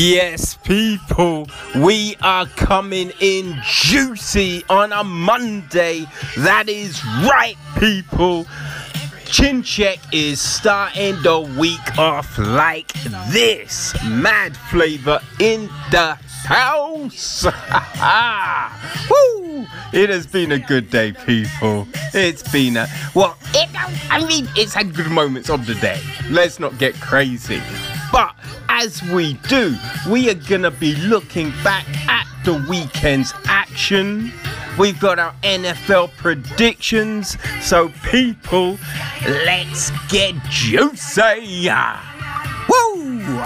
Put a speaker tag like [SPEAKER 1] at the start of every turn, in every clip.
[SPEAKER 1] Yes, people, we are coming in juicy on a Monday. That is right, people. Chin Check is starting the week off like this. Mad flavor in the house. Woo! It has been a good day, people. It's been a well. It, I mean, it's had good moments of the day. Let's not get crazy. But as we do, we are gonna be looking back at the weekend's action. We've got our NFL predictions. So, people, let's get juicy. Woo!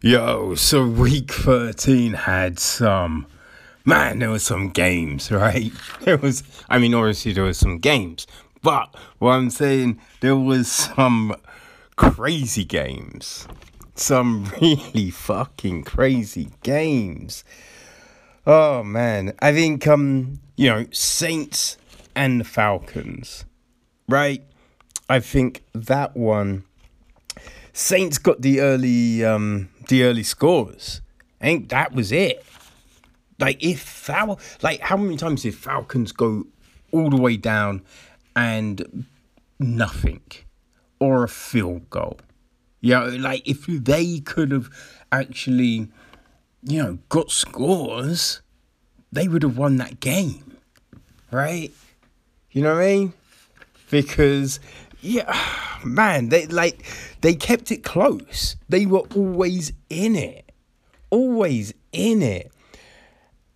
[SPEAKER 1] Yo, so week 13 had some. Man, there was some games, right? There was, I mean, obviously, there was some games. But what I'm saying, there was some crazy games. Some really fucking crazy games. Oh, man. I think, um, you know, Saints and Falcons, right? I think that one. Saints got the early um the early scores. I think that was it. Like if Fal like how many times did Falcons go all the way down and nothing or a field goal? Yeah, you know, like if they could have actually, you know, got scores, they would have won that game. Right? You know what I mean? Because yeah, man, they like they kept it close. They were always in it, always in it,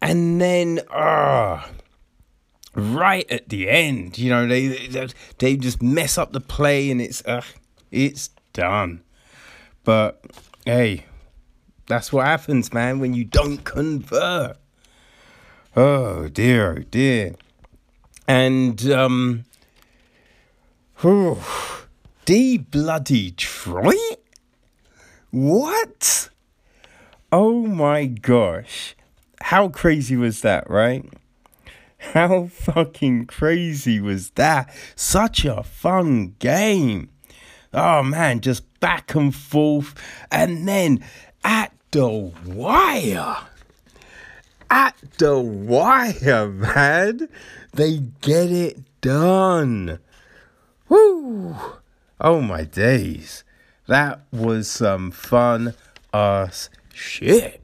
[SPEAKER 1] and then. Uh, right at the end, you know, they, they they just mess up the play and it's uh, it's done. But hey, that's what happens, man, when you don't convert. Oh dear, oh dear. And um Whew. D bloody Detroit? What? Oh my gosh. How crazy was that, right? How fucking crazy was that? Such a fun game. Oh man, just back and forth. And then at the wire. At the wire, man. They get it done. Woo! Oh my days. That was some fun ass shit.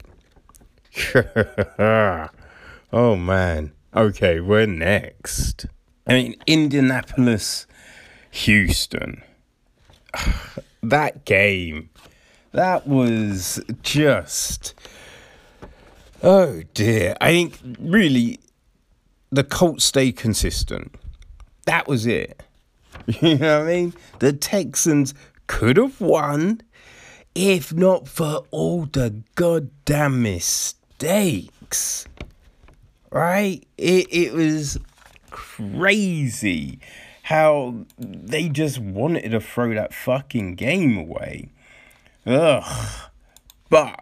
[SPEAKER 1] oh man. Okay, we're next. I mean, Indianapolis, Houston. that game. That was just. Oh dear. I think really the Colts stay consistent. That was it. You know what I mean? The Texans could have won if not for all the goddamn mistakes. Right? It it was crazy how they just wanted to throw that fucking game away. Ugh. But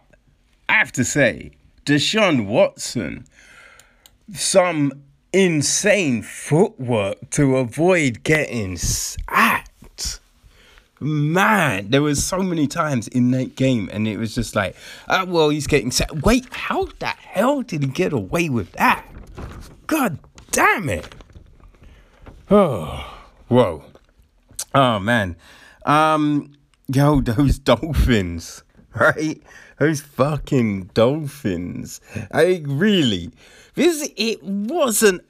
[SPEAKER 1] I have to say, Deshaun Watson, some insane footwork to avoid getting sacked. Man, there was so many times in that game, and it was just like, oh, well, he's getting sacked. Wait, how the hell did he get away with that? God damn it. Oh, whoa. Oh, man. Um, yo, those dolphins, right? Those fucking dolphins. I really, this it wasn't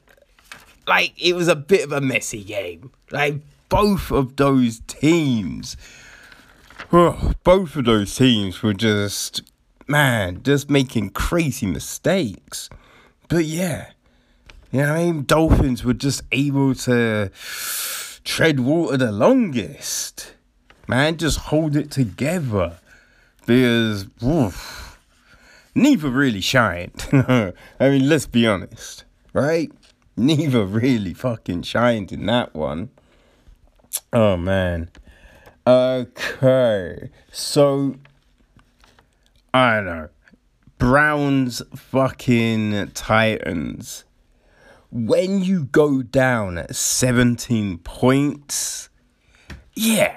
[SPEAKER 1] like it was a bit of a messy game. Like both of those teams, both of those teams were just man, just making crazy mistakes. But yeah, you know, I mean, Dolphins were just able to tread water the longest. Man, just hold it together because oof, neither really shined. I mean, let's be honest, right? Neither really fucking shined in that one. Oh man. Okay, so I don't know. Browns fucking Titans. when you go down at 17 points, yeah,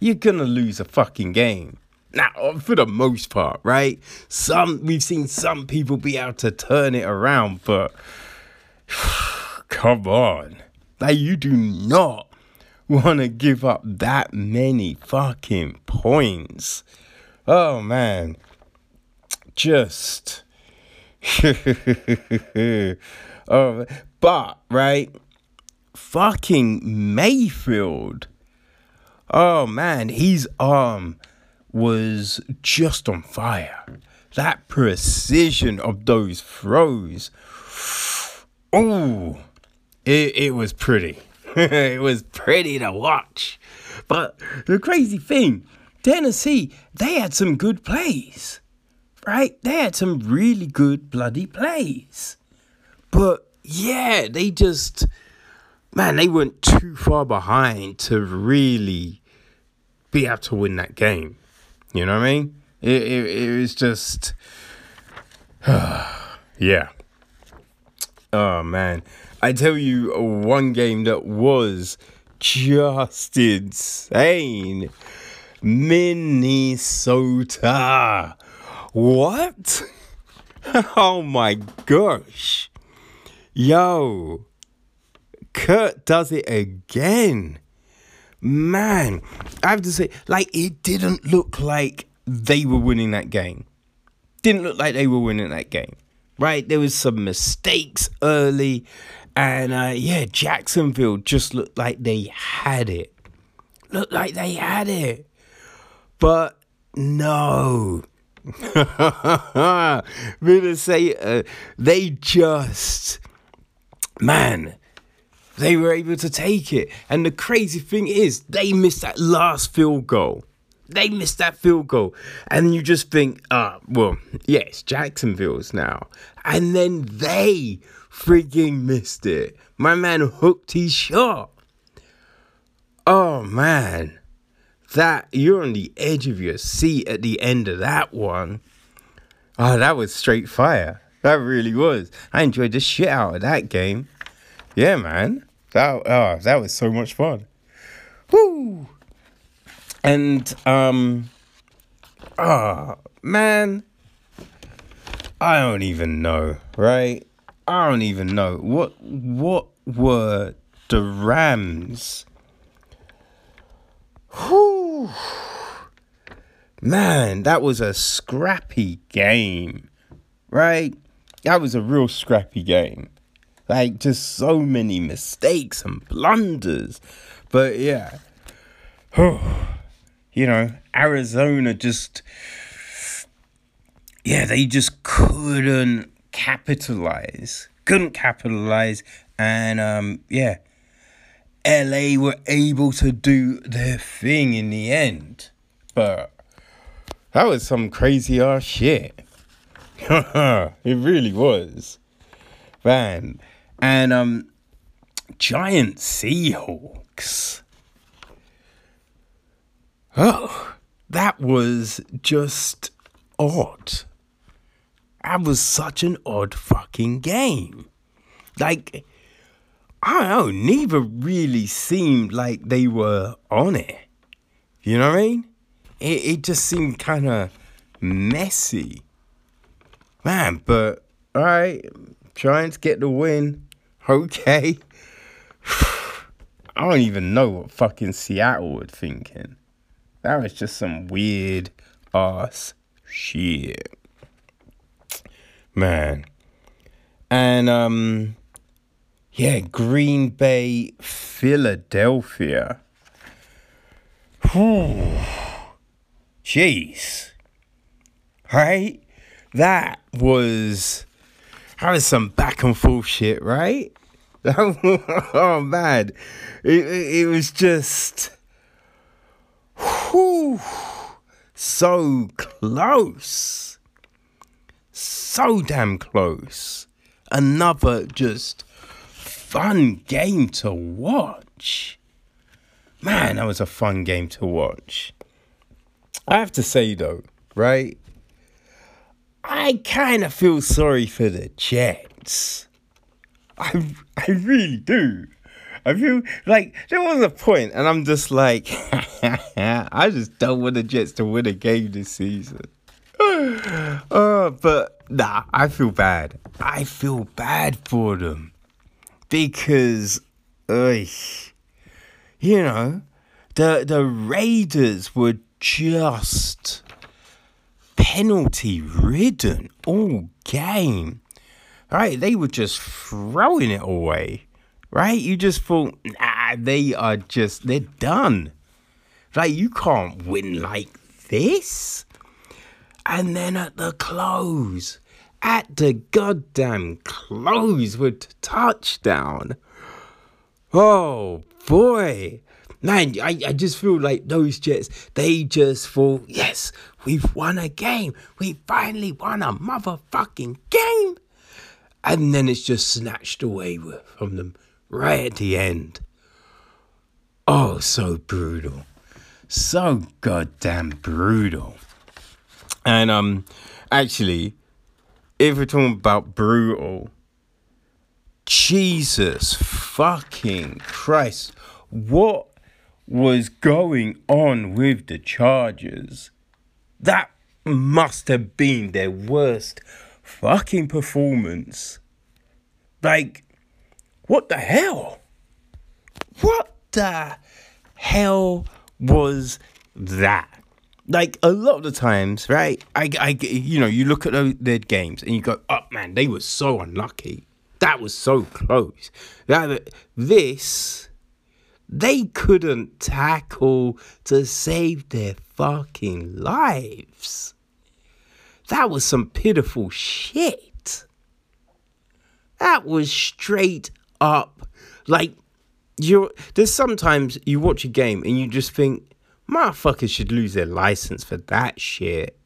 [SPEAKER 1] you're gonna lose a fucking game. Now, for the most part, right? Some we've seen some people be able to turn it around, but come on. Like you do not want to give up that many fucking points. Oh man. Just oh, but right, fucking Mayfield. Oh man, his arm was just on fire. That precision of those throws. Oh, it, it was pretty. it was pretty to watch. But the crazy thing, Tennessee, they had some good plays, right? They had some really good bloody plays. But yeah, they just, man, they went too far behind to really be able to win that game. You know what I mean? It, it, it was just, yeah. Oh man, I tell you, one game that was just insane. Minnesota. What? Oh my gosh. Yo. Kurt does it again. Man, I have to say, like, it didn't look like they were winning that game. Didn't look like they were winning that game right? There was some mistakes early, and uh, yeah, Jacksonville just looked like they had it. Looked like they had it, but no. Minnesota, they just, man, they were able to take it. And the crazy thing is, they missed that last field goal. They missed that field goal. And you just think, ah, uh, well, yes, Jacksonville's now. And then they freaking missed it. My man hooked his shot. Oh man. That you're on the edge of your seat at the end of that one. Oh, that was straight fire. That really was. I enjoyed the shit out of that game. Yeah, man. That oh, that was so much fun. Woo! And um oh man, I don't even know, right? I don't even know. What what were the Rams? Whew. Man, that was a scrappy game, right? That was a real scrappy game. Like, just so many mistakes and blunders. But yeah. you know, Arizona just, yeah, they just couldn't capitalize. Couldn't capitalize. And, um, yeah, LA were able to do their thing in the end. But that was some crazy ass shit. it really was. Man. And, um, Giant Seahawks. Oh, that was just odd. That was such an odd fucking game. Like, I don't know, neither really seemed like they were on it. You know what I mean? It, it just seemed kind of messy. Man, but alright, trying to get the win. Okay. I don't even know what fucking Seattle were thinking. That was just some weird ass shit. Man. And um yeah, Green Bay, Philadelphia. Whew. Jeez. Right? That was that was some back and forth shit, right? oh man. It, it, it was just Whew, so close. So damn close. Another just fun game to watch. Man, that was a fun game to watch. I have to say though, right? I kind of feel sorry for the Jets. I I really do. I feel like there was a point, and I'm just like, I just don't want the Jets to win a game this season. Uh, but nah, I feel bad. I feel bad for them because, you know, the the Raiders were just penalty ridden all game. Right? They were just throwing it away. Right? You just thought, nah, they are just, they're done. Like, you can't win like this. And then at the close, at the goddamn close with touchdown. Oh boy. Man, I, I just feel like those Jets, they just thought, yes, we've won a game. We finally won a motherfucking game. And then it's just snatched away from them right at the end. Oh, so brutal. So goddamn brutal. And um actually, if we're talking about brutal, Jesus fucking Christ, what was going on with the Chargers? That must have been their worst fucking performance. Like, what the hell? What the hell was that? Like a lot of the times, right? I, I, you know, you look at their games and you go, "Oh man, they were so unlucky. That was so close." That this, they couldn't tackle to save their fucking lives. That was some pitiful shit. That was straight up like you're there's sometimes you watch a game and you just think motherfuckers should lose their license for that shit.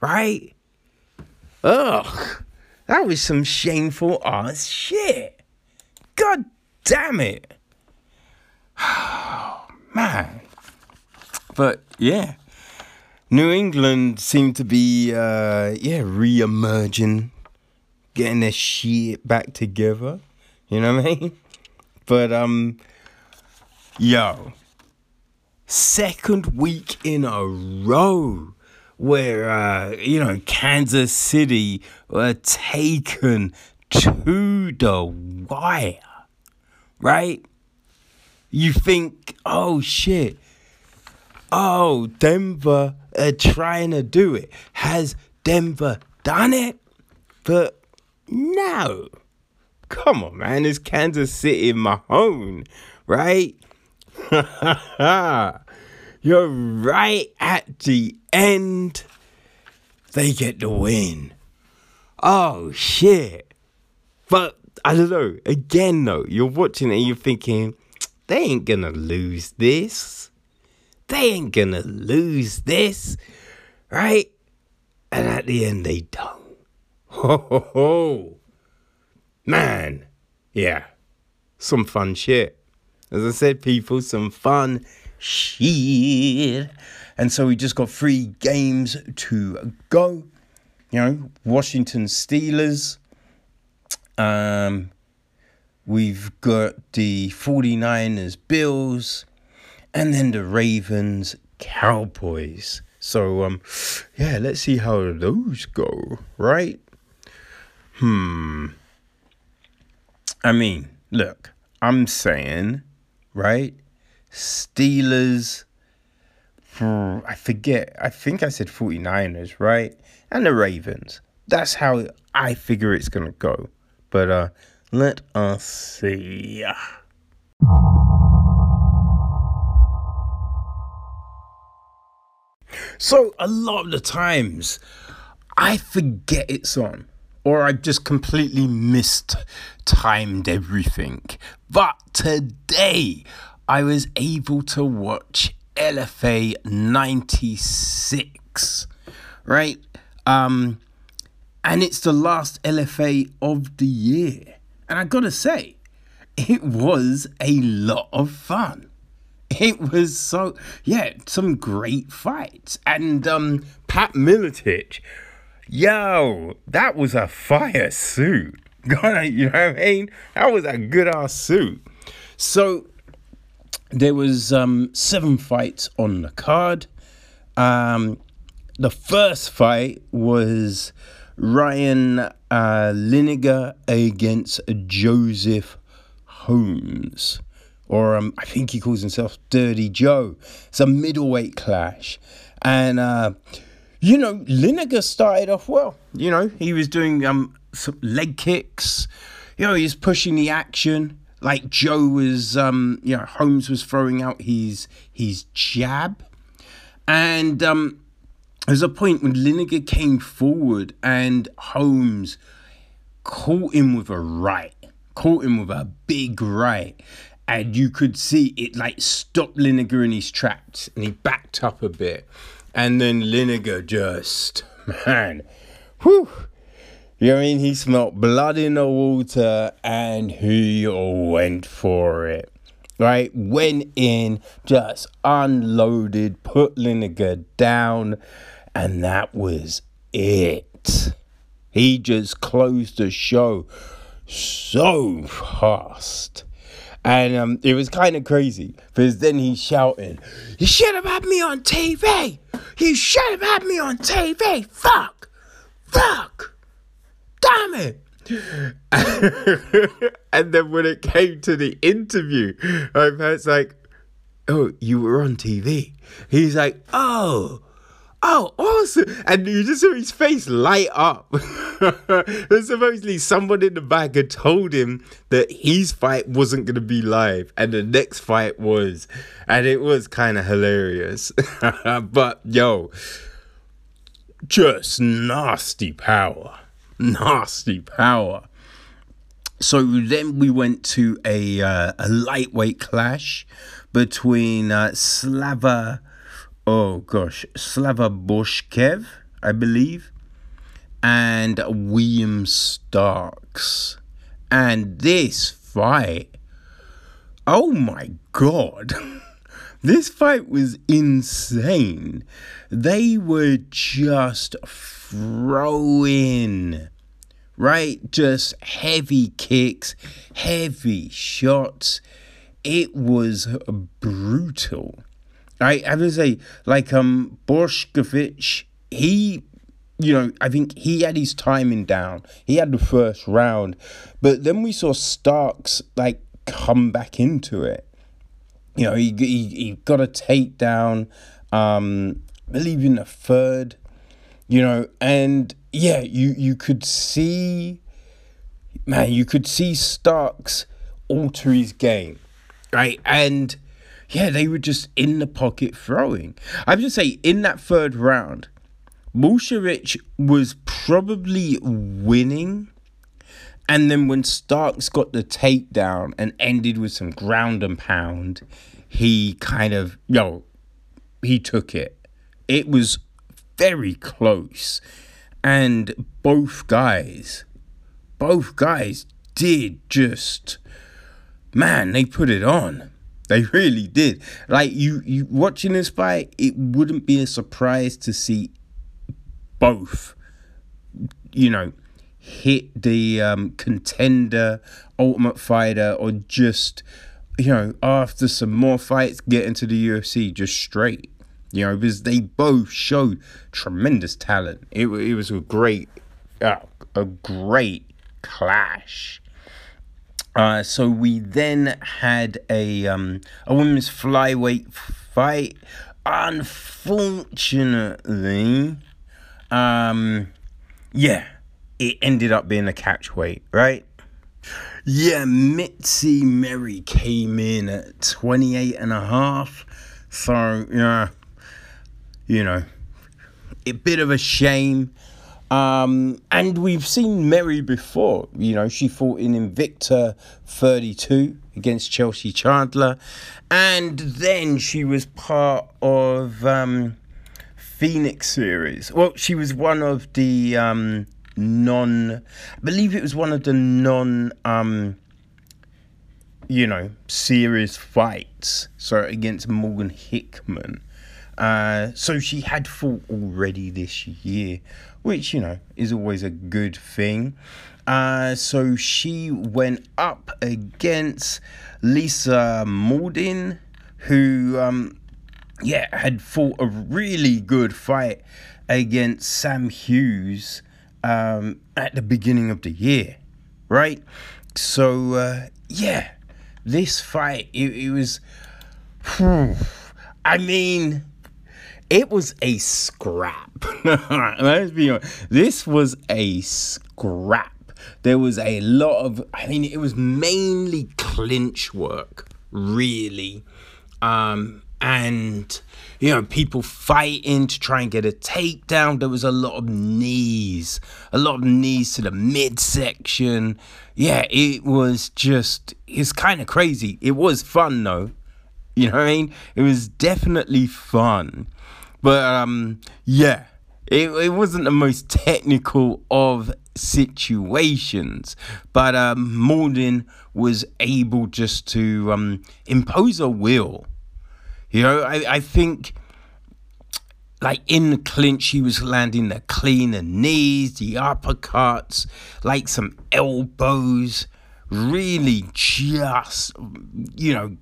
[SPEAKER 1] Right? Ugh. That was some shameful ass shit. God damn it. Man. But yeah. New England seemed to be uh yeah, re-emerging, getting their shit back together. You know what I mean? But um yo, second week in a row where uh, you know Kansas City were taken to the wire, right? You think, oh shit, oh Denver are trying to do it. Has Denver done it? But no. Come on, man. It's Kansas City Mahomes, right? You're right at the end. They get the win. Oh, shit. But I don't know. Again, though, you're watching and you're thinking, they ain't gonna lose this. They ain't gonna lose this. Right? And at the end, they don't. Ho, ho, ho. Man. Yeah. Some fun shit. As I said, people, some fun shit. And so we just got three games to go. You know, Washington Steelers. Um, we've got the 49ers Bills. And then the Ravens Cowboys. So um yeah, let's see how those go, right? Hmm. I mean, look, I'm saying right? Steelers, I forget, I think I said 49ers, right? And the Ravens. That's how I figure it's going to go. But uh, let us see. So, a lot of the times, I forget it's on or I just completely missed timed everything. But today I was able to watch LFA 96, right? Um and it's the last LFA of the year. And I got to say, it was a lot of fun. It was so yeah, some great fights. And um Pat Miletich Yo, that was a fire suit. God, you know what I mean? That was a good ass suit. So there was um, seven fights on the card. Um, the first fight was Ryan uh, Lineker against Joseph Holmes, or um, I think he calls himself Dirty Joe. It's a middleweight clash, and uh, you know Lineker started off well. You know he was doing um leg kicks. You know he's pushing the action like Joe was, um, you know, Holmes was throwing out his his jab, and um, there's a point when Lineker came forward and Holmes caught him with a right, caught him with a big right, and you could see it like stopped Lineker in his tracks, and he backed up a bit, and then Lineker just man, whew you know what I mean? He smelt blood in the water and he went for it. Right? Went in, just unloaded, put Lineker down, and that was it. He just closed the show so fast. And um, it was kind of crazy because then he's shouting, You should have had me on TV! You should have had me on TV! Fuck! Fuck! damn it. and then when it came to the interview, my parents like, oh, you were on TV. He's like, oh, oh, awesome. And you just saw his face light up. and supposedly someone in the back had told him that his fight wasn't going to be live and the next fight was. And it was kind of hilarious. but yo, just nasty power nasty power. So then we went to a uh, a lightweight clash between uh, Slava, oh gosh, Slava Boshkev, I believe, and William Starks. And this fight, oh my god, this fight was insane. They were just throwing, right? Just heavy kicks, heavy shots. It was brutal. I have to say, like um Borshkovich, he you know, I think he had his timing down. He had the first round, but then we saw Starks like come back into it. You know, he he, he got a takedown. Um, I believe in the third you know, and yeah, you you could see, man, you could see Starks alter his game, right? And yeah, they were just in the pocket throwing. I would just say in that third round, Boshkovich was probably winning. And then when Starks got the takedown and ended with some ground and pound, he kind of, yo, he took it. It was very close. And both guys, both guys did just, man, they put it on. They really did. Like you, you watching this fight, it wouldn't be a surprise to see both, you know, hit the um, contender, ultimate fighter, or just, you know, after some more fights, get into the UFC just straight. You know, because they both showed tremendous talent. It, it was a great, uh, a great clash. Uh, so we then had a um, a women's flyweight fight. Unfortunately, um, yeah, it ended up being a catch weight, right? Yeah, Mitzi Merry came in at 28 and a half. So, yeah, you know, a bit of a shame. Um, and we've seen Merry before. You know, she fought in Invicta 32 against Chelsea Chandler. And then she was part of um, Phoenix series. Well, she was one of the um, non, I believe it was one of the non, um, you know, series fights. So against Morgan Hickman. Uh, so she had fought already this year, which, you know, is always a good thing. Uh, so she went up against Lisa Mordin, who, um, yeah, had fought a really good fight against Sam Hughes um, at the beginning of the year, right? So, uh, yeah, this fight, it, it was, whew, I mean, it was a scrap. Let's be honest. This was a scrap. There was a lot of, I mean, it was mainly clinch work, really. Um, and, you know, people fighting to try and get a takedown. There was a lot of knees, a lot of knees to the midsection. Yeah, it was just, it's kind of crazy. It was fun, though. You know what I mean? It was definitely fun. But um, yeah, it, it wasn't the most technical of situations. But um, Morden was able just to um, impose a will. You know, I, I think like in the clinch, he was landing the cleaner knees, the uppercuts, like some elbows. Really, just, you know,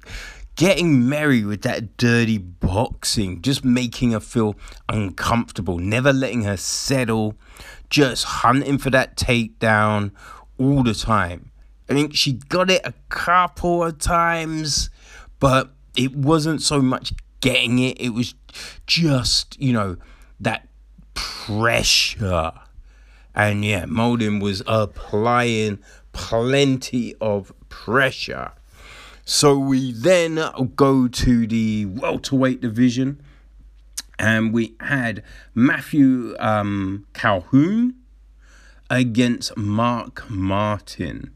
[SPEAKER 1] getting merry with that dirty boxing, just making her feel uncomfortable, never letting her settle, just hunting for that takedown all the time. I think she got it a couple of times, but it wasn't so much getting it, it was just, you know, that pressure. And yeah, Molden was applying plenty of pressure. So we then go to the welterweight division, and we had Matthew um, Calhoun against Mark Martin,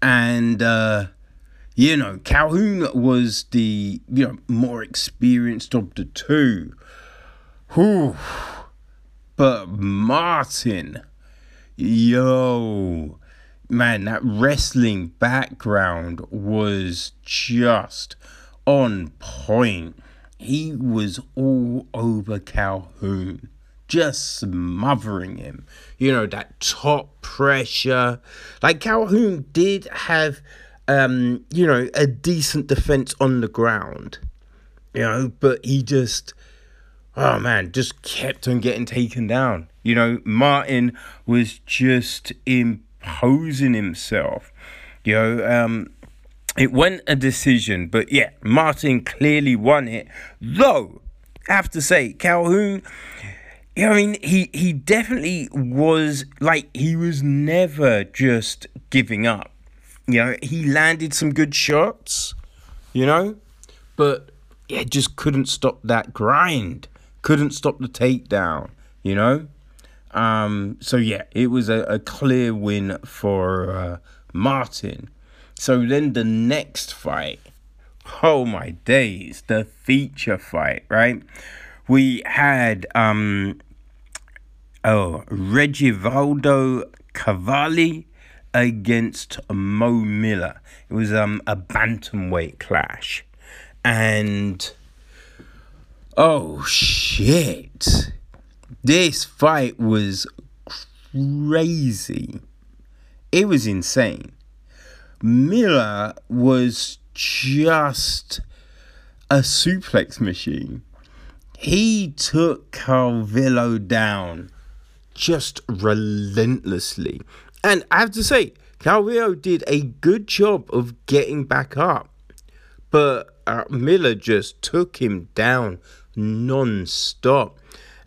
[SPEAKER 1] and uh, you know Calhoun was the you know more experienced of the two. Whew. But Martin, yo, man, that wrestling background was just on point. He was all over Calhoun, just smothering him. You know, that top pressure. Like Calhoun did have, um, you know, a decent defense on the ground, you know, but he just, oh man, just kept on getting taken down. You know, Martin was just in posing himself. You know, um, it went a decision, but yeah, Martin clearly won it. Though, I have to say, Calhoun, I mean, he, he definitely was like, he was never just giving up. You know, he landed some good shots, you know, but yeah, just couldn't stop that grind, couldn't stop the takedown, you know. Um, so yeah, it was a, a clear win for uh, Martin. So then the next fight, oh my days, the feature fight, right? We had um, oh Regivaldo Cavalli against Mo Miller. It was um a bantamweight clash, and oh shit this fight was crazy. It was insane. Miller was just a suplex machine. He took Calvillo down just relentlessly. And I have to say, Calvillo did a good job of getting back up. But uh, Miller just took him down non stop.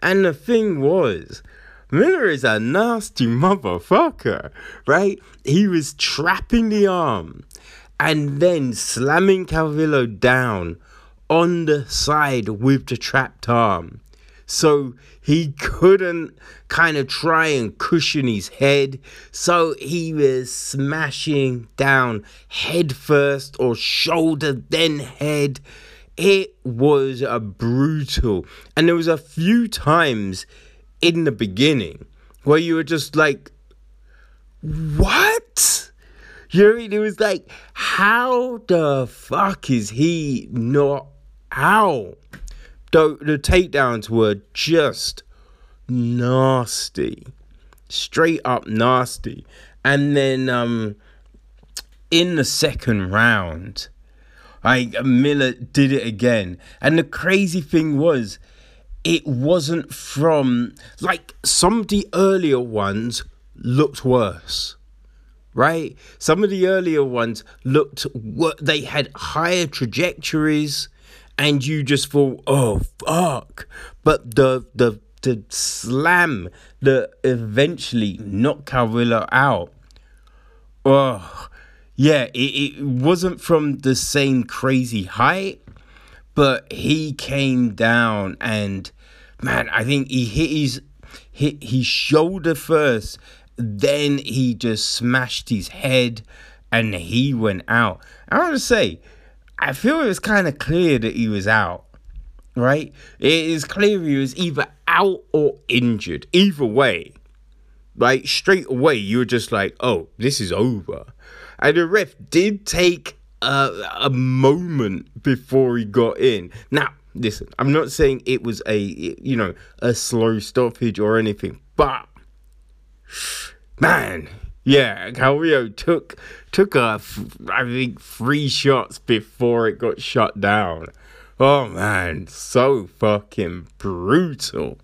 [SPEAKER 1] And the thing was, Miller is a nasty motherfucker, right? He was trapping the arm and then slamming Calvillo down on the side with the trapped arm. So he couldn't kind of try and cushion his head. So he was smashing down head first or shoulder, then head it was a brutal. And there was a few times in the beginning where you were just like, what? You know, it was like, how the fuck is he not out? the, the takedowns were just nasty, straight up nasty. And then um, in the second round, like Miller did it again. And the crazy thing was, it wasn't from like some of the earlier ones looked worse right some of the earlier ones looked what they had higher trajectories and you just thought oh fuck but the the the slam that eventually knocked Calvillo out oh yeah it, it wasn't from the same crazy height but he came down and man, I think he hit his hit his shoulder first, then he just smashed his head and he went out. I want to say, I feel it was kind of clear that he was out. Right? It is clear he was either out or injured. Either way, like straight away, you were just like, oh, this is over. And the ref did take a, a moment before he got in. Now, listen, I'm not saying it was a you know a slow stoppage or anything, but man, yeah, Calvillo took took a I think three shots before it got shut down. Oh man, so fucking brutal.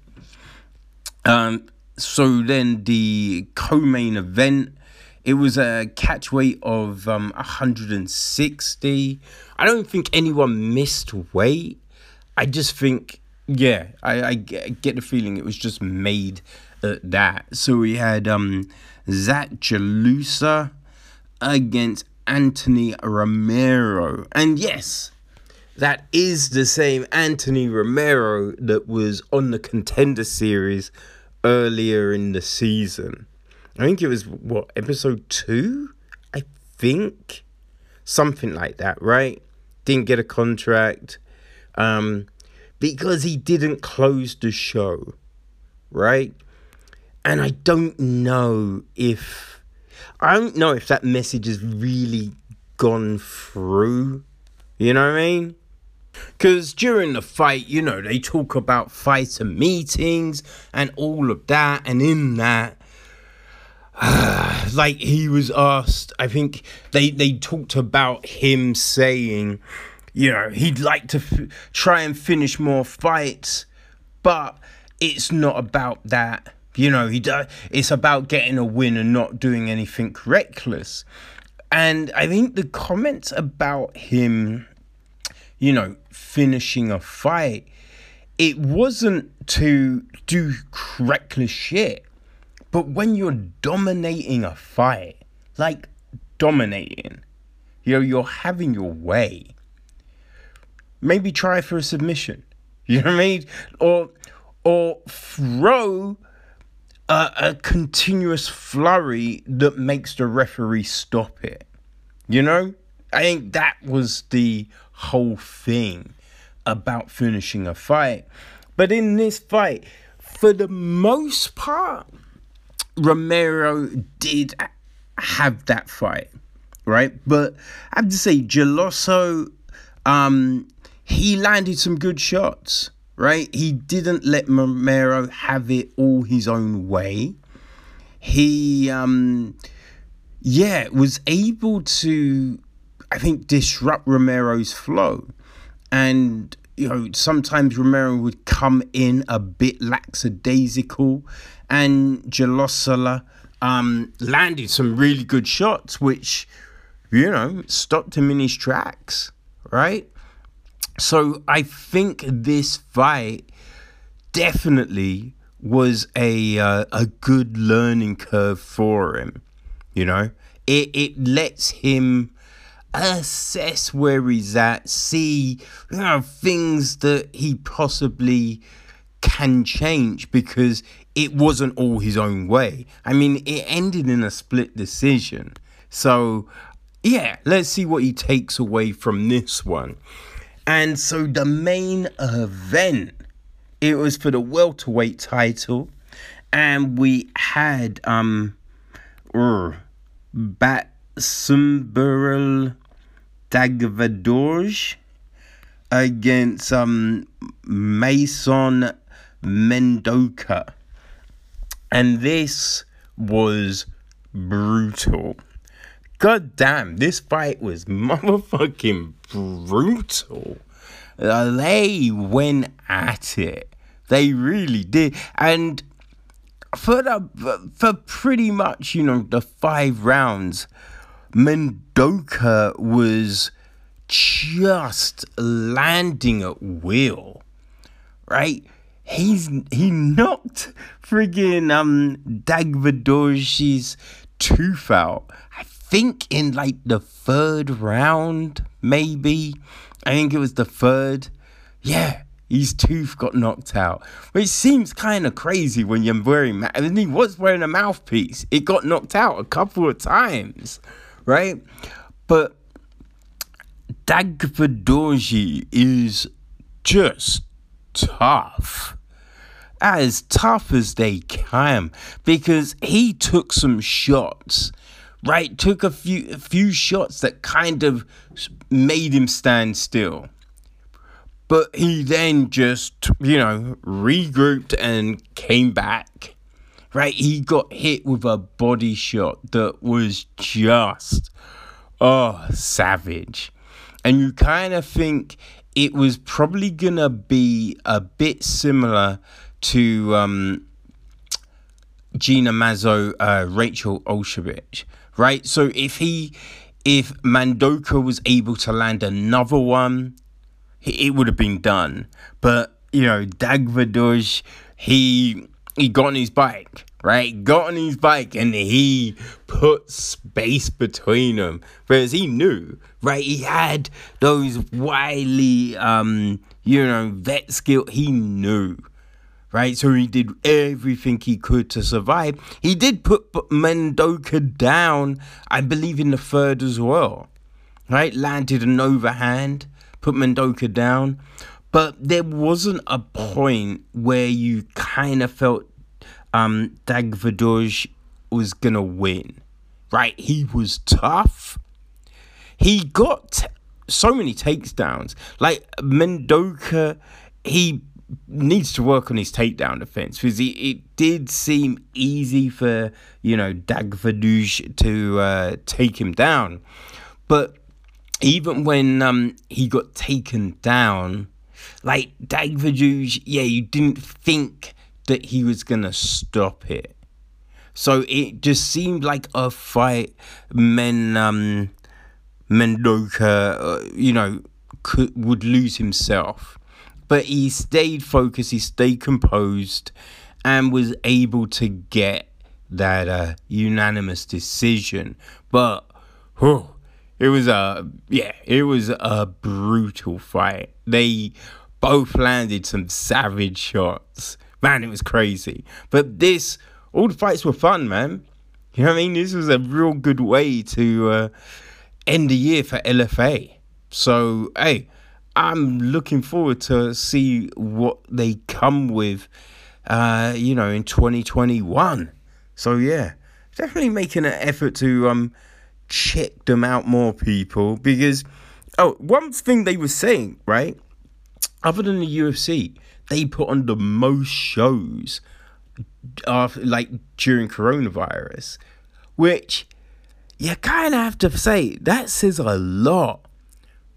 [SPEAKER 1] Um, so then the co-main event it was a catch weight of um, 160. I don't think anyone missed weight. I just think, yeah, I, I get the feeling it was just made at that. So we had um, Zach Jalusa against Anthony Romero. And yes, that is the same Anthony Romero that was on the contender series earlier in the season. I think it was what episode two, I think, something like that, right? Didn't get a contract, um, because he didn't close the show, right? And I don't know if I don't know if that message has really gone through. You know what I mean? Because during the fight, you know, they talk about fighter meetings and all of that, and in that, like he was asked i think they they talked about him saying you know he'd like to f- try and finish more fights but it's not about that. You know he does it's about getting a win and not doing anything reckless. And i think the comments about him you know finishing a fight it wasn't to do reckless shit but when you're dominating a fight, like dominating, you know, you're having your way. Maybe try for a submission. You know what I mean? Or or throw a, a continuous flurry that makes the referee stop it. You know? I think that was the whole thing about finishing a fight. But in this fight, for the most part, Romero did have that fight, right? But I have to say, Geloso, um, he landed some good shots, right? He didn't let Romero have it all his own way. He, um, yeah, was able to, I think, disrupt Romero's flow. And you know, sometimes Romero would come in a bit lackadaisical, and Jalosala um, landed some really good shots, which, you know, stopped him in his tracks, right? So I think this fight definitely was a uh, a good learning curve for him. You know, it it lets him assess where he's at, see you know, things that he possibly can change because it wasn't all his own way. I mean, it ended in a split decision. So, yeah, let's see what he takes away from this one. And so the main event, it was for the welterweight title, and we had um, Bat Sumburl Dagvadorj against um Mason Mendoka. And this was brutal. God damn, this fight was motherfucking brutal. Uh, they went at it. They really did. And for the for pretty much, you know, the five rounds, Mendoka was just landing at will. Right? He's he knocked friggin' um Dagvadorji's tooth out. I think in like the third round, maybe. I think it was the third. Yeah, his tooth got knocked out. Which seems kind of crazy when you're wearing. I he was wearing a mouthpiece. It got knocked out a couple of times, right? But Dagvadorji is just tough. As tough as they can because he took some shots right? Took a few a few shots that kind of made him stand still. But he then just, you know, regrouped and came back. Right? He got hit with a body shot that was just oh, savage. And you kind of think it was probably gonna be a bit similar to um, Gina Mazo, uh, Rachael Ostovich, right? So if he, if Mandoka was able to land another one, it would have been done. But you know, Dagvadorj, he he got on his bike, right? Got on his bike and he put space between them, whereas he knew, right? He had those wily, um, you know, vet skill. He knew right? So he did everything he could to survive. He did put Mendoka down, I believe, in the third as well, right? Landed an overhand, put Mendoka down. But there wasn't a point where you kind of felt um, Dagvadorj was going to win, right? He was tough. He got so many takedowns. Like Mendoka, he needs to work on his takedown defense because it, did seem easy for you know Dagvadorj to uh, take him down, but even when um, he got taken down, like Dagvadorj, yeah, you didn't think that he was gonna stop it. So it just seemed like a fight. Men um, Mendoka, uh, you know, could would lose himself but he stayed focused, he stayed composed, and was able to get that uh, unanimous decision. But whew, it was a yeah, it was a brutal fight. They both landed some savage shots. Man, it was crazy. But this, all the fights were fun, man. You know what I mean? This was a real good way to uh, end the year for LFA. So, hey, I'm looking forward to see what they come with, uh, you know, in 2021. So yeah, definitely making an effort to um check them out more, people. Because oh, one thing they were saying, right? Other than the UFC, they put on the most shows, after like during coronavirus, which you kind of have to say that says a lot,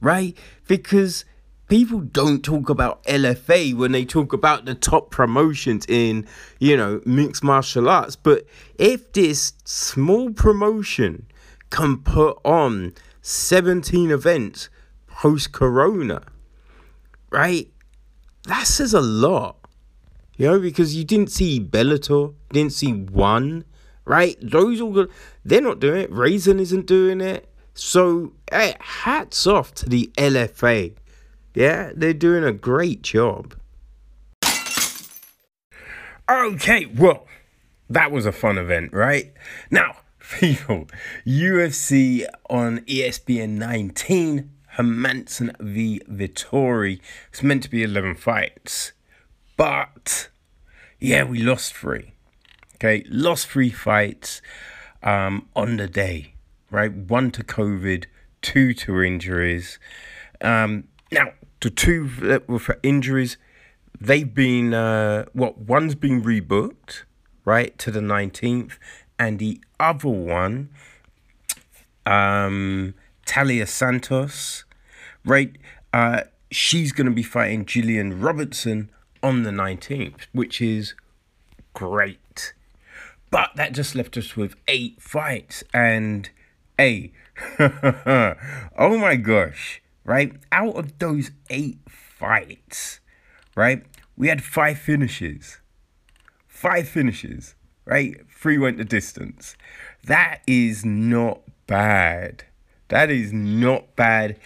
[SPEAKER 1] right? Because people don't talk about LFA when they talk about the top promotions in, you know, mixed martial arts. But if this small promotion can put on 17 events post corona, right? That says a lot. You know, because you didn't see Bellator, didn't see one, right? Those all they're not doing it. Rizin isn't doing it. So hey, hats off to the LFA yeah, they're doing a great job. Okay, well, that was a fun event, right? Now, people, UFC on ESPN 19, Hermansson v Vettori. It's meant to be 11 fights, but yeah, we lost three. Okay, lost three fights um, on the day, right? One to COVID, two to injuries. Um, now, the two that were for injuries, they've been uh, what one's been rebooked, right, to the nineteenth, and the other one, um, Taila Santos, right, uh, she's going to be fighting Gillian Robertson on the 19th, which is great. But that just left us with eight fights. And a, oh my gosh, right? Out of those eight fights, right? We had five finishes. Five finishes, right? Three went the distance. That is not bad. That is not bad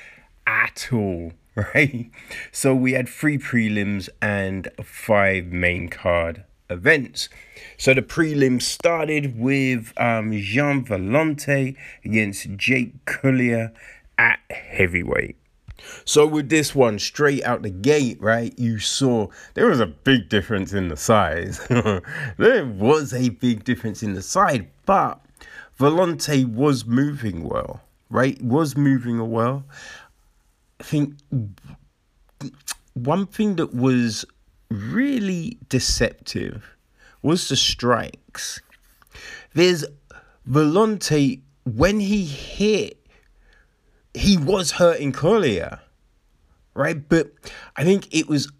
[SPEAKER 1] at all, right? So we had three prelims and five main card events. So the prelims started with um, Gian Villante against Jake Collier at heavyweight. So with this one, straight out the gate, right, you saw there was a big difference in the size. there was a big difference in the side, but Villante was moving well, right? Was moving well. I think one thing that was really deceptive was the strikes. There's Villante when he hit, he was hurting Collier, right? But I think it was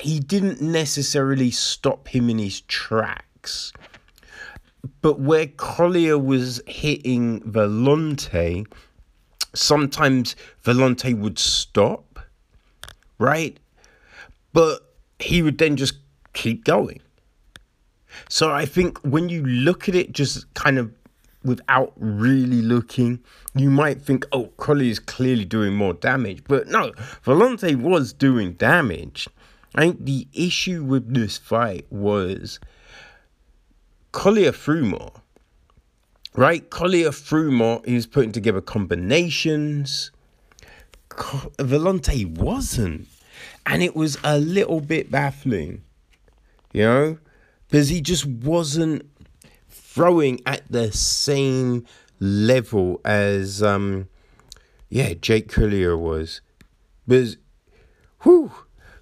[SPEAKER 1] he didn't necessarily stop him in his tracks. But where Collier was hitting Villante, sometimes Villante would stop, right? But he would then just keep going. So I think when you look at it just kind of without really looking, you might think, oh, Collier is clearly doing more damage. But no, Villante was doing damage. I think the issue with this fight was Collier threw more. Right? Collier threw more. He was putting together combinations. Villante wasn't. And it was a little bit baffling, you know, because he just wasn't throwing at the same level as, um, yeah, Jake Collier was. Because, whew,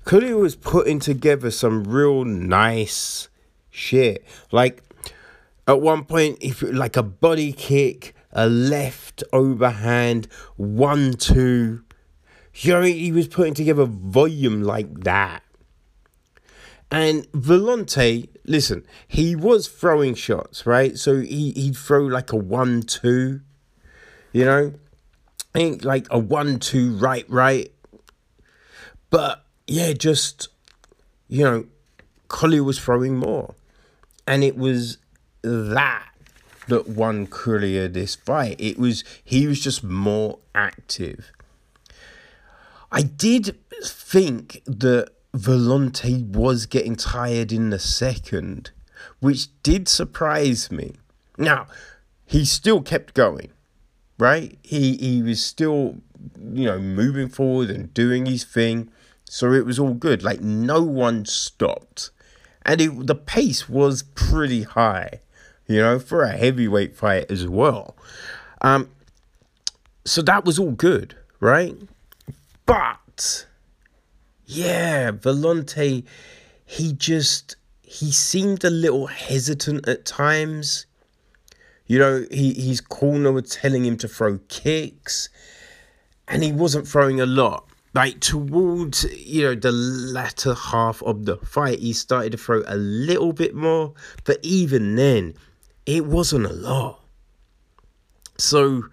[SPEAKER 1] Collier was putting together some real nice shit. Like, at one point, if like a body kick, a left overhand, one, two, you know, he was putting together volume like that. And Villante, listen, he was throwing shots, right? So he, he'd throw like a one, two, you know? I think like a one, two, right, right. But yeah, just, you know, Collier was throwing more. And it was that that won Collier this fight. It was, he was just more active. I did think that Villante was getting tired in the second, which did surprise me. Now, he still kept going, right? He he was still, you know, moving forward and doing his thing. So it was all good. Like no one stopped. And it, the pace was pretty high, you know, for a heavyweight fight as well. Um, so that was all good, right? But yeah, Villante, he just he seemed a little hesitant at times. You know, he, his corner was telling him to throw kicks, and he wasn't throwing a lot. Like towards you know the latter half of the fight, he started to throw a little bit more, but even then, it wasn't a lot. So,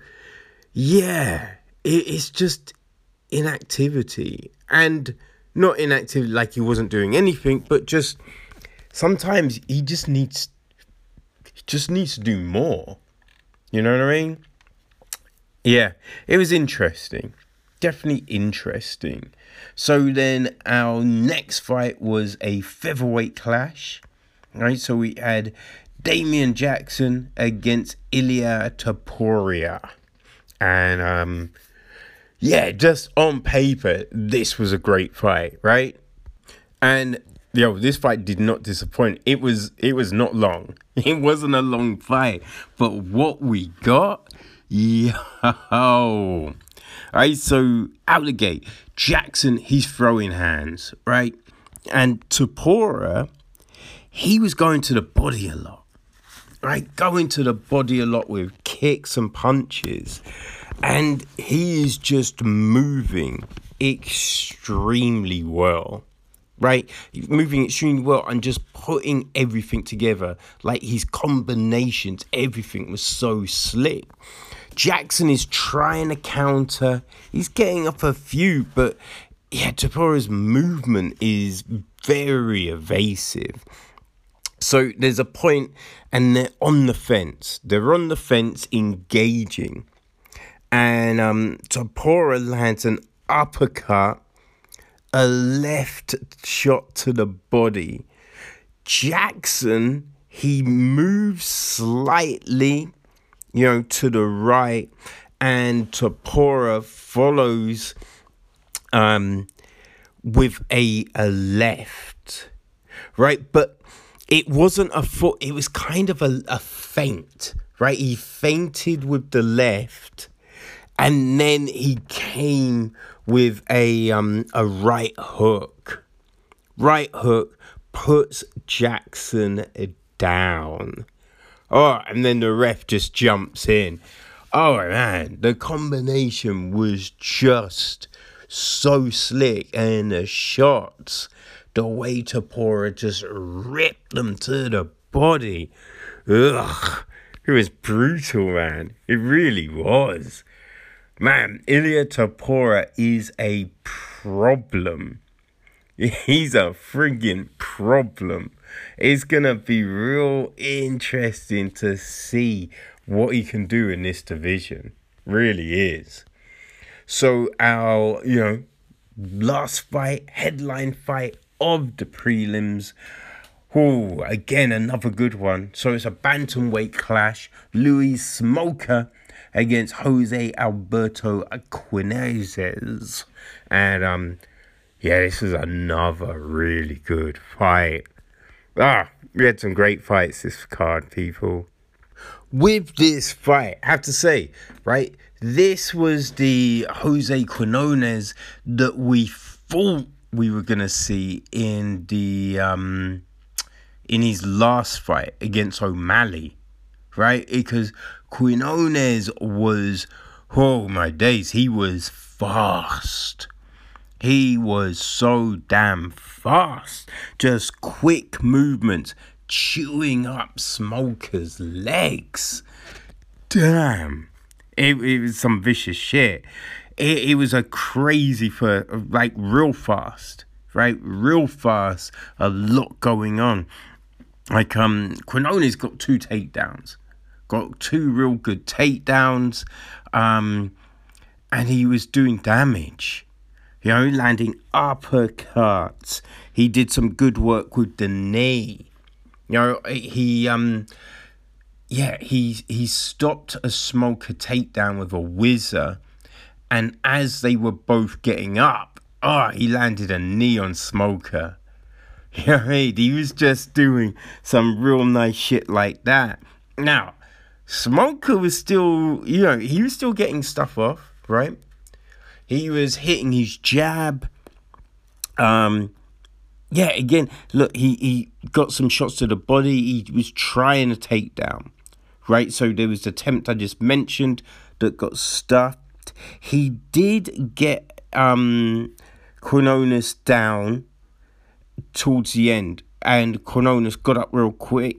[SPEAKER 1] yeah, it, it's just inactivity and not inactive like he wasn't doing anything, but just sometimes he just needs he just needs to do more. You know what I mean? Yeah, it was interesting. Definitely interesting. So then our next fight was a featherweight clash. Right? So we had Damon Jackson against Ilia Topuria. And um yeah, just on paper, this was a great fight, right? And yo, this fight did not disappoint. It was it was not long. It wasn't a long fight, but what we got, yo, Right, so out the gate, Jackson, he's throwing hands, right? And Topuria, he was going to the body a lot, right? Going to the body a lot with kicks and punches. And he is just moving extremely well right? Moving extremely well and just putting everything together. Like his combinations, everything was so slick. Jackson is trying to counter. He's getting up a few, but yeah, Topuria's movement is very evasive. So there's a point, and they're on the fence. They're on the fence, engaging, and um, Topuria lands an uppercut a left shot to the body. Jackson, he moves slightly, you know, to the right, and Topuria follows um, with a, a left, right? But it wasn't a foot, it was kind of a, a feint, right? He feinted with the left, and then he came with a um a right hook. Right hook puts Jackson down. Oh, and then the ref just jumps in. Oh man, the combination was just so slick, and the shots, the way Topuria just ripped them to the body. Ugh, it was brutal, man. It really was. Man, Ilia Topuria is a problem. He's a friggin' problem. It's gonna be real interesting to see what he can do in this division. Really is. So our, you know, last fight, headline fight of the prelims. Oh, again, another good one. So it's a bantamweight clash. Louis Smolka against Jose Alberto Quinonez. And um yeah, this is another really good fight. Ah, we had some great fights this card, people. With this fight, I have to say, right, this was the Jose Quinonez that we thought we were gonna see in the um in his last fight against O'Malley, right? Because Quinonez was, oh my days, he was fast. He was so damn fast. Just quick movements, chewing up Smolka's legs. Damn. It, it was some vicious shit. It, it was a crazy for, like, real fast, right? Real fast. A lot going on. Like, um, Quinonez got two takedowns got two real good takedowns, um, and he was doing damage. You know, landing uppercuts. He did some good work with the knee. You know, he um, yeah, he he stopped a Smolka takedown with a whizzer, and as they were both getting up, ah, oh, he landed a knee on Smolka. You know, he was just doing some real nice shit like that. Now, Smolka was still, you know, he was still getting stuff off, right? He was hitting his jab. Um, yeah, again, look, he, he got some shots to the body. He was trying to take down, right? So there was the attempt I just mentioned that got stuffed. He did get um, Quinonez down towards the end, and Quinonez got up real quick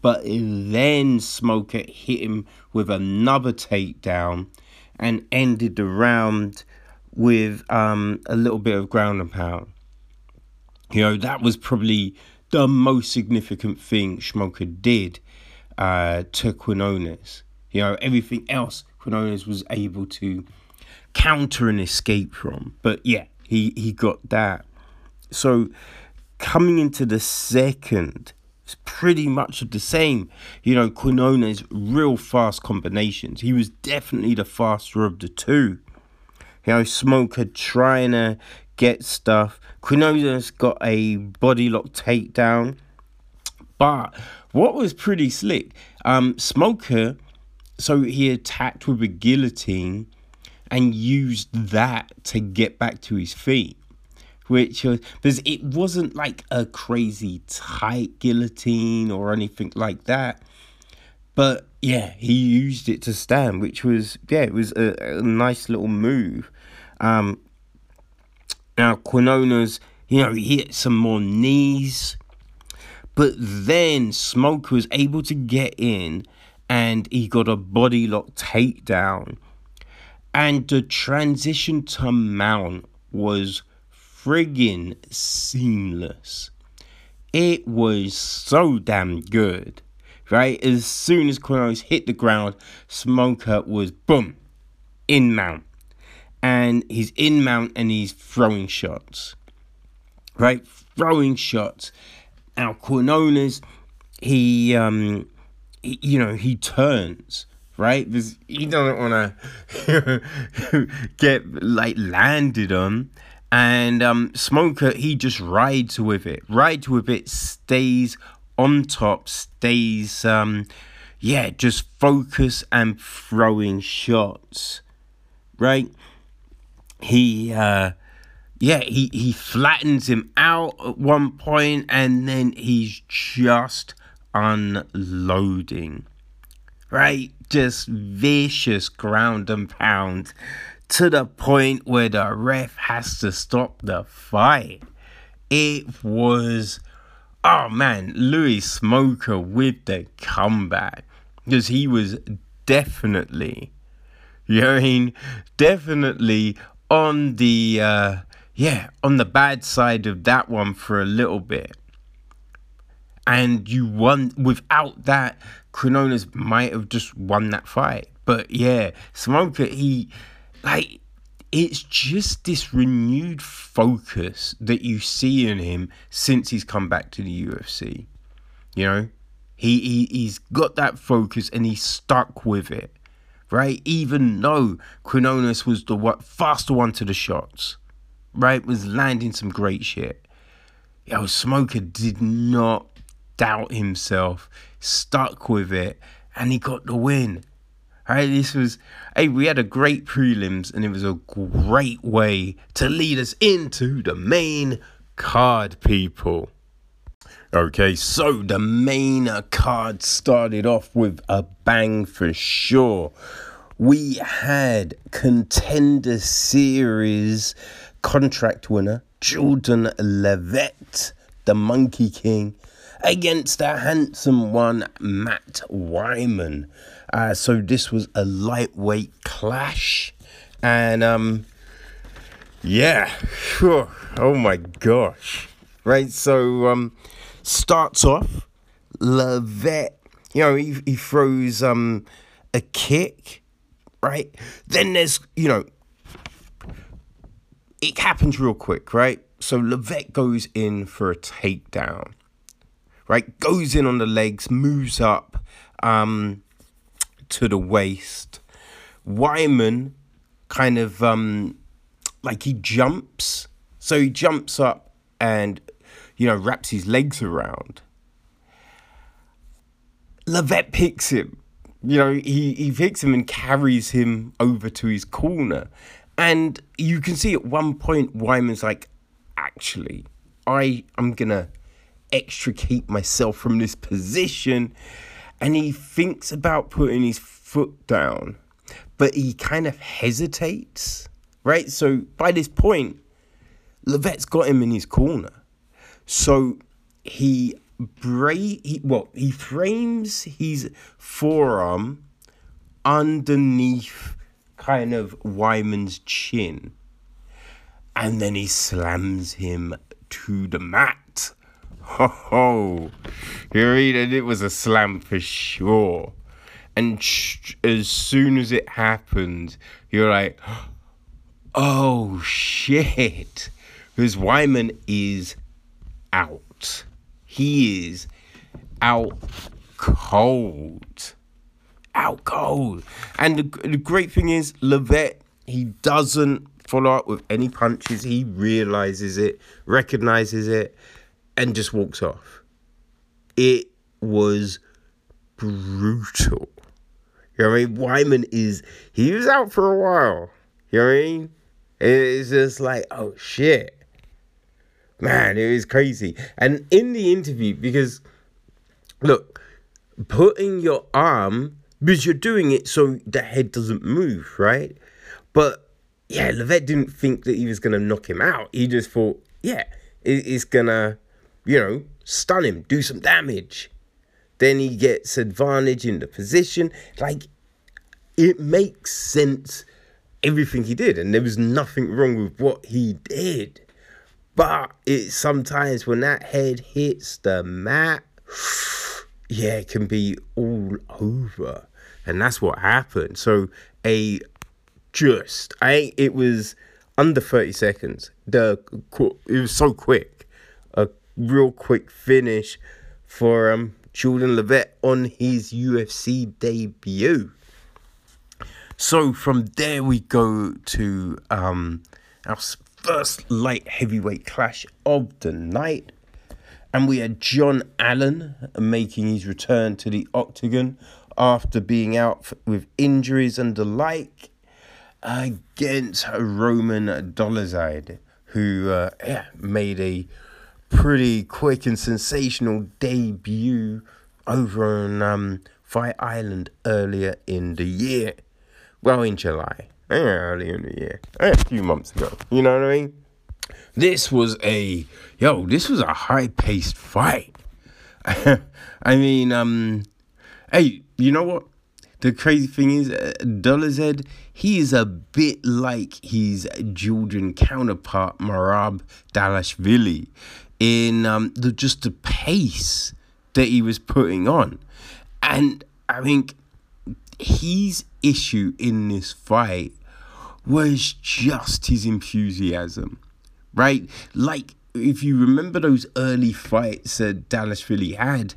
[SPEAKER 1] but then Smolka hit him with another takedown and ended the round with um, a little bit of ground and pound. You know, that was probably the most significant thing Smolka did uh, to Quinonez. You know, everything else Quinonez was able to counter and escape from. But yeah, he, he got that. So coming into the second, it's pretty much the same. You know, Quinonez real fast combinations. He was definitely the faster of the two. You know, Smolka trying to get stuff. Quinonez got a body lock takedown. But what was pretty slick, um, Smolka, so he attacked with a guillotine and used that to get back to his feet. Which was because it wasn't like a crazy tight guillotine or anything like that. But yeah, he used it to stand, which was yeah, it was a, a nice little move. Um, now Quinonez, you know, he hit some more knees, but then Smolka was able to get in, and he got a body lock takedown, and the transition to mount was friggin' seamless. It was so damn good, right? As soon as Quinonez hit the ground, Smolka was boom in mount and he's in mount and he's throwing shots. Right? Throwing shots. Now Quinonez, he um he, you know, he turns, right? Because he doesn't wanna get like landed on. And um Smolka, he just rides with it. Rides with it, stays on top, stays um yeah, just focus and throwing shots. Right? he uh yeah he he flattens him out at one point and then he's just unloading right just vicious ground and pound to the point where the ref has to stop the fight it was oh man louis smolka with the comeback because he was definitely you know I mean? Definitely on the uh, yeah on the bad side of that one for a little bit. And you won without that, Quinonez might have just won that fight. But yeah, Smolka, he like it's just this renewed focus that you see in him since he's come back to the UFC. You know, he, he he's got that focus and he's stuck with it right? Even though Quinonez was the what faster one to the shots, right? Was landing some great shit. Yo, Smolka did not doubt himself, stuck with it, and he got the win. Right, this was hey, we had a great prelims, and it was a great way to lead us into the main card, people. Okay, so the main card started off with a bang for sure. We had contender series contract winner Jordan Leavitt, the Monkey King, against the handsome one Matt Wiman. Uh, so this was a lightweight clash, and um, yeah, oh my gosh, right? So um starts off, Leavitt, you know, he, he throws um, a kick, right? Then there's, you know, it happens real quick, right? So Leavitt goes in for a takedown, right? Goes in on the legs, moves up um, to the waist. Wiman kind of um, like he jumps. So he jumps up and you know, wraps his legs around. Leavitt picks him. You know, he, he picks him and carries him over to his corner. And you can see at one point Wiman's like, actually, I am gonna extricate myself from this position. And he thinks about putting his foot down, but he kind of hesitates, right? So by this point, Leavitt's got him in his corner. So he bra- he well he frames his forearm underneath kind of Wiman's chin, and then he slams him to the mat. Ho ho! You read it was a slam for sure. And as soon as it happened, you're like, oh shit. Because Wiman is out. He is out cold. Out cold. And the, the great thing is, Leavitt, he doesn't follow up with any punches. He realizes it, recognizes it, and just walks off. It was brutal. You know what I mean? Wiman is, he was out for a while. You know what I mean? It's just like, oh shit. Man, it was crazy. And in the interview, because look, putting your arm because you're doing it so the head doesn't move, right? But yeah, Leavitt didn't think that he was gonna knock him out. He just thought, yeah, it's gonna, you know, stun him, do some damage. Then he gets advantage in the position. Like, it makes sense everything he did, and there was nothing wrong with what he did. But it sometimes when that head hits the mat, yeah, it can be all over. And that's what happened. So a just I it was under 30 seconds. The it was so quick. Real quick finish for um Jordan Leavitt on his UFC debut. So from there we go to um our first light heavyweight clash of the night. And we had John Allan making his return to the octagon after being out with injuries and the like against Roman Dolidze, who uh, yeah, made a pretty quick and sensational debut over on um, Fight Island earlier in the year. Well, in July. Yeah, early in the year. A few months ago. You know what I mean? This was a yo, this was a high paced fight. I mean, um hey, you know what? The crazy thing is, uh, Dolidze, he is a bit like his Georgian counterpart, Merab Dvalishvili, in um, the just the pace that he was putting on. And I think his issue in this fight was just his enthusiasm, right? Like, if you remember those early fights that Dallas really had,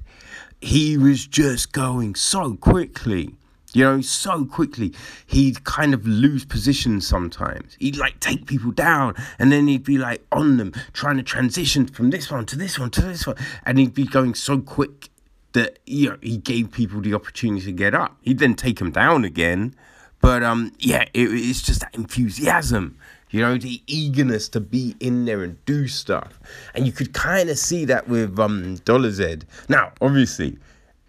[SPEAKER 1] he was just going so quickly. You know, so quickly. He'd kind of lose position sometimes. He'd like take people down and then he'd be like on them, trying to transition from this one to this one to this one. And he'd be going so quick that, you know, he gave people the opportunity to get up. He'd then take them down again. But um, yeah, it, it's just that enthusiasm you know, the eagerness to be in there and do stuff. And you could kind of see that with um, Dolidze. Now, obviously,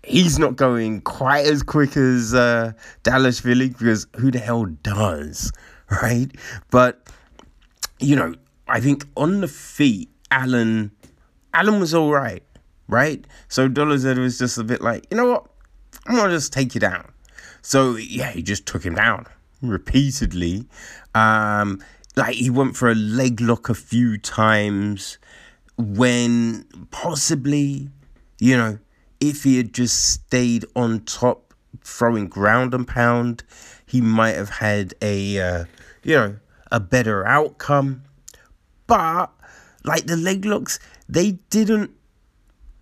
[SPEAKER 1] he's not going quite as quick as uh, Dvalishvili because who the hell does, right? But, you know, I think on the feet, Allan, Allan was all right, right? So Dolidze was just a bit like, you know what? I'm to just take you down. So, yeah, he just took him down repeatedly. Um, like he went for a leg lock a few times when possibly, you know, if he had just stayed on top throwing ground and pound, he might have had a, uh, you know, a better outcome. But, like, the leg locks, they didn't,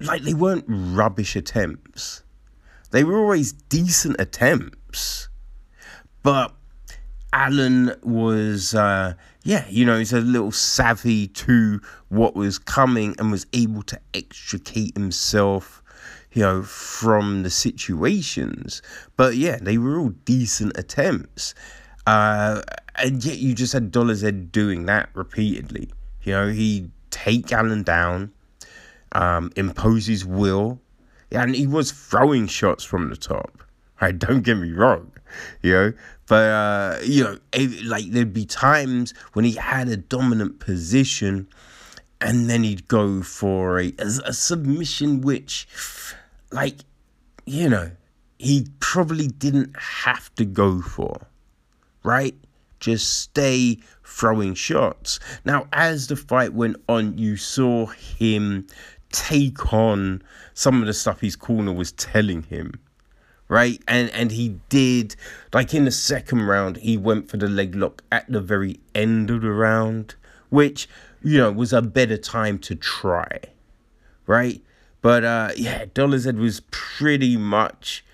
[SPEAKER 1] like, they weren't rubbish attempts. They were always decent attempts. But Allan was, uh, yeah, you know, he's a little savvy to what was coming and was able to extricate himself, you know, from the situations. But yeah, they were all decent attempts. Uh, and yet you just had Dolidze doing that repeatedly. You know, he'd take Allan down, um, impose his will, and he was throwing shots from the top. Right, don't get me wrong, you know, but uh, you know, it, like there'd be times when he had a dominant position, and then he'd go for a, a, a submission which, like, you know, he probably didn't have to go for, right? Just stay throwing shots. Now, as the fight went on, you saw him take on some of the stuff his corner was telling him right? And and he did like in the second round, he went for the leg lock at the very end of the round, which you know was a better time to try, right? But uh, yeah, Dolidze was pretty much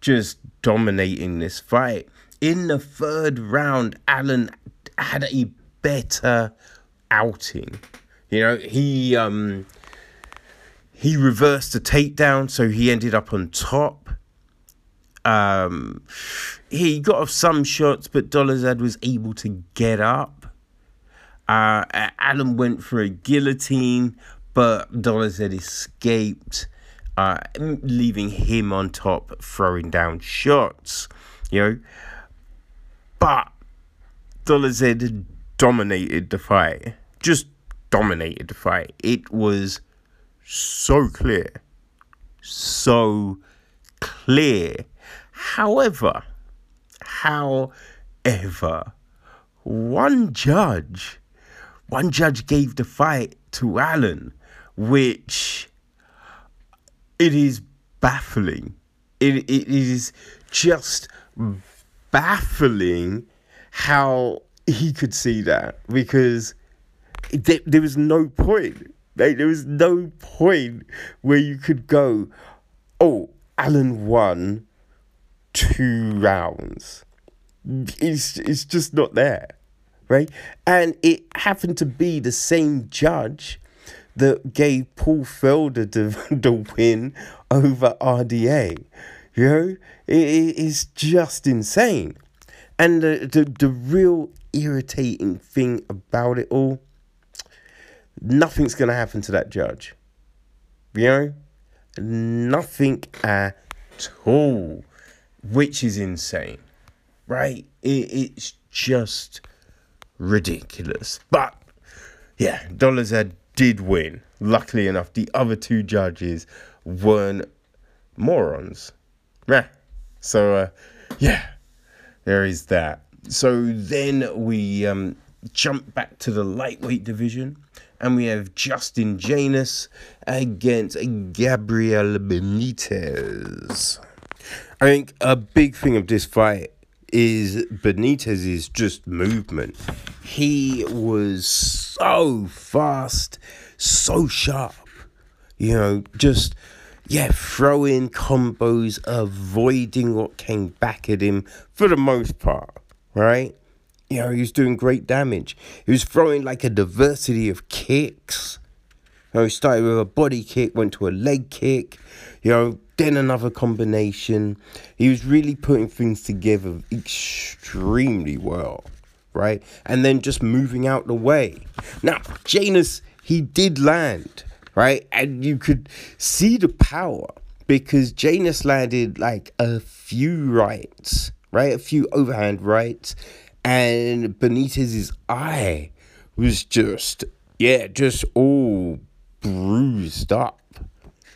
[SPEAKER 1] just dominating this fight. In the third round, Allan had a better outing. You know, he um he reversed the takedown, so he ended up on top Um, he got off some shots, but Dolidze was able to get up. Uh, Allan went for a guillotine, but Dolidze escaped, uh, leaving him on top, throwing down shots. You know, but Dolidze dominated the fight. Just dominated the fight. It was so clear. So clear. However, however, one judge, one judge gave the fight to Allan, which it is baffling. It, it is just baffling how he could see that because there, there was no point. Like, there was no point where you could go, oh, Allan won two rounds. It's, it's just not there, right? And it happened to be the same judge that gave Paul Felder the, the win over RDA. You know, it, it's just insane. And the, the, the real irritating thing about it all, nothing's going to happen to that judge. You know? Nothing at all. Which is insane. Right? It, it's just ridiculous. But, yeah, Dolidze did win. Luckily enough, the other two judges weren't morons. Yeah. So, uh, yeah, there is that. So then we um, jump back to the lightweight division and we have Justin Janus against Gabriel Benitez. I think a big thing of this fight is Benitez's just movement. He was so fast, so sharp. You know, just yeah, throwing combos, avoiding what came back at him for the most part, right? You know, he was doing great damage. He was throwing like a diversity of kicks. You know, he started with a body kick, went to a leg kick, you know, then another combination. He was really putting things together extremely well, right? And then just moving out the way. Now, Janus, he did land right? And you could see the power because Janus landed like a few rights, right? A few overhand rights, and Benitez's eye was just, yeah, just all bruised up.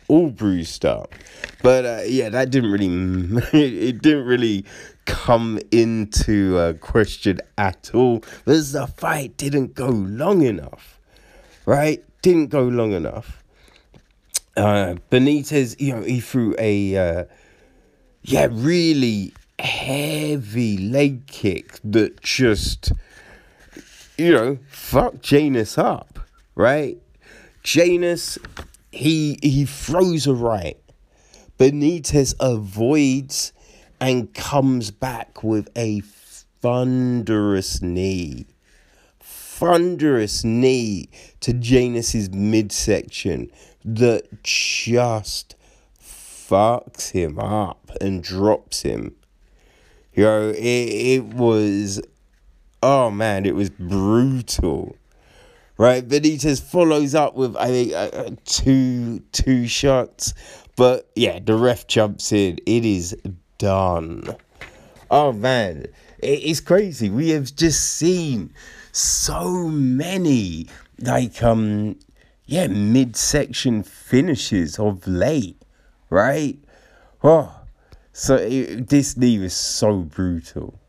[SPEAKER 1] All bruised up, but uh, yeah, that didn't really, it didn't really come into question at all because the fight didn't go long enough, right? didn't go long enough. Uh, Benitez, you know, he threw a uh, yeah really heavy leg kick that just you know fucked Janus up, right? Janus, he he throws a right. Benitez avoids and comes back with a thunderous knee thunderous knee to Janus's midsection that just fucks him up and drops him. You know, it, it was, oh man, it was brutal. Right, Benitez follows up with I think uh, uh two two shots, but yeah, the ref jumps in. It is done. Oh man, it's crazy. We have just seen so many like um yeah midsection finishes of late, right? Oh, so it, this knee is so brutal.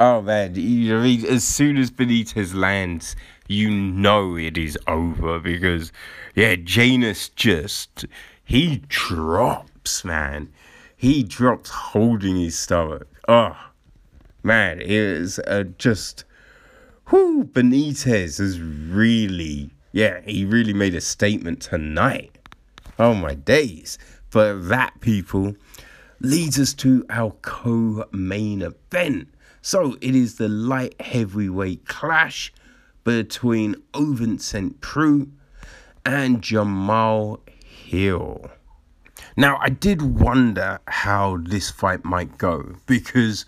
[SPEAKER 1] Oh man, I mean, as soon as Benitez lands, you know it is over because yeah, Janus just he drops, man. He drops holding his stomach. Oh man, it is uh, just whoo, Benitez is really, yeah, he really made a statement tonight. Oh my days. But that, people, leads us to our co main event. So it is the light heavyweight clash between Ovince St. Preux and Jamahal Hill. Now, I did wonder how this fight might go because,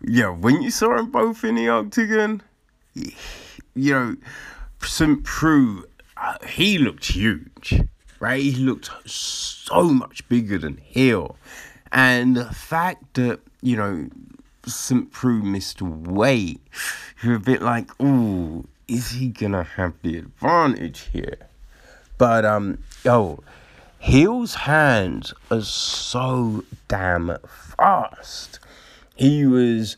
[SPEAKER 1] yeah, when you saw them both in the octagon, you know, St. Preux, uh, he looked huge, right? He looked so much bigger than Hill. And the fact that, you know, St. Preux missed weight, you're a bit like, ooh, is he gonna have the advantage here? But um, oh, Hill's hands are so damn fast. He was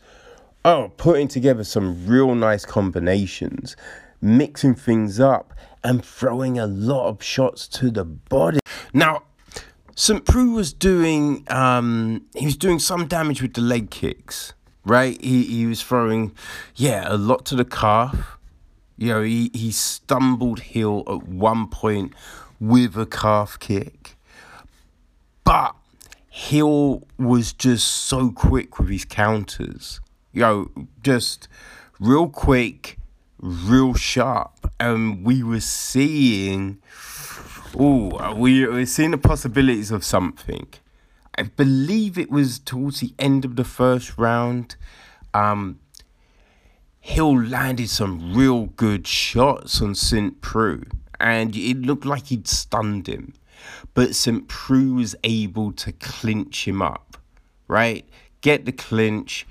[SPEAKER 1] oh putting together some real nice combinations, mixing things up, and throwing a lot of shots to the body. Now, St. Preux was doing um, he was doing some damage with the leg kicks, right? He he was throwing, yeah, a lot to the calf you know, he, he stumbled Hill at one point with a calf kick. But Hill was just so quick with his counters. You know, just real quick, real sharp. And we were seeing, oh, we were seeing the possibilities of something. I believe it was towards the end of the first round. Um, Hill landed some real good shots on St. Preux, and it looked like he'd stunned him. But St. Preux was able to clinch him up, right? Get the clinch,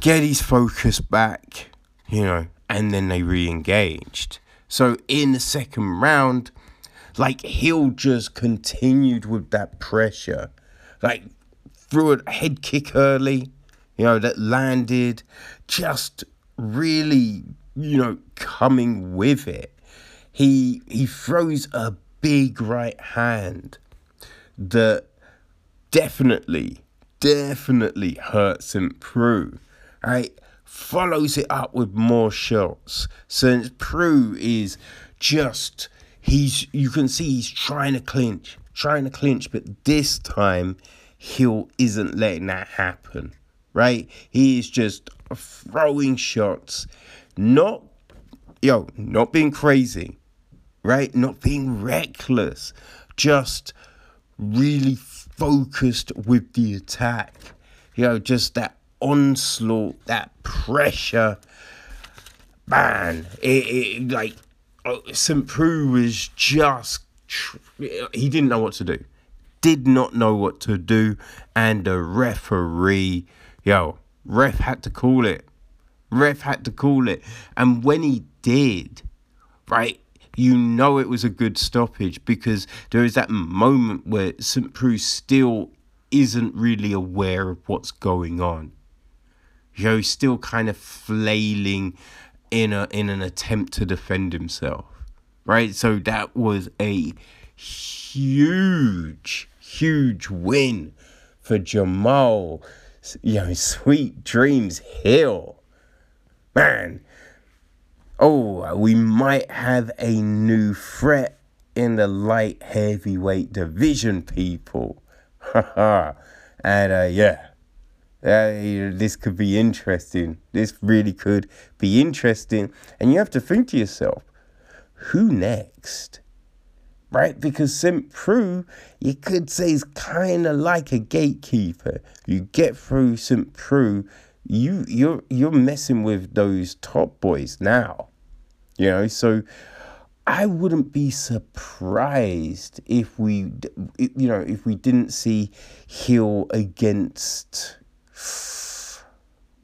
[SPEAKER 1] get his focus back, you know, and then they re engaged. So in the second round, like Hill just continued with that pressure, like threw a head kick early, you know, that landed just really, you know, coming with it. He he throws a big right hand that definitely, definitely hurts St. Preux. Right? Follows it up with more shots. St. Preux is just he's you can see he's trying to clinch, trying to clinch, but this time Hill isn't letting that happen right? He is just throwing shots, not yo, not being crazy, right? Not being reckless, just really focused with the attack. You know, just that onslaught, that pressure. Man, it, it like Uh, St. Preux was just he didn't know what to do. Did not know what to do, and the referee yo, ref had to call it. Ref had to call it. And when he did, right, you know it was a good stoppage because there is that moment where St. Preux still isn't really aware of what's going on. You know, still kind of flailing in a in an attempt to defend himself. Right? So that was a huge, huge win for Jamahal you know, Sweet Dreams Hill. Man. Oh, we might have a new threat in the light heavyweight division, people. Haha. and uh, yeah. Uh, this could be interesting. This really could be interesting. And you have to think to yourself, who next? right? Because St. Preux, you could say, is kind of like a gatekeeper. You get through St. Preux, you you're you're messing with those top boys now, you know. So I wouldn't be surprised if we, you know, if we didn't see Hill against.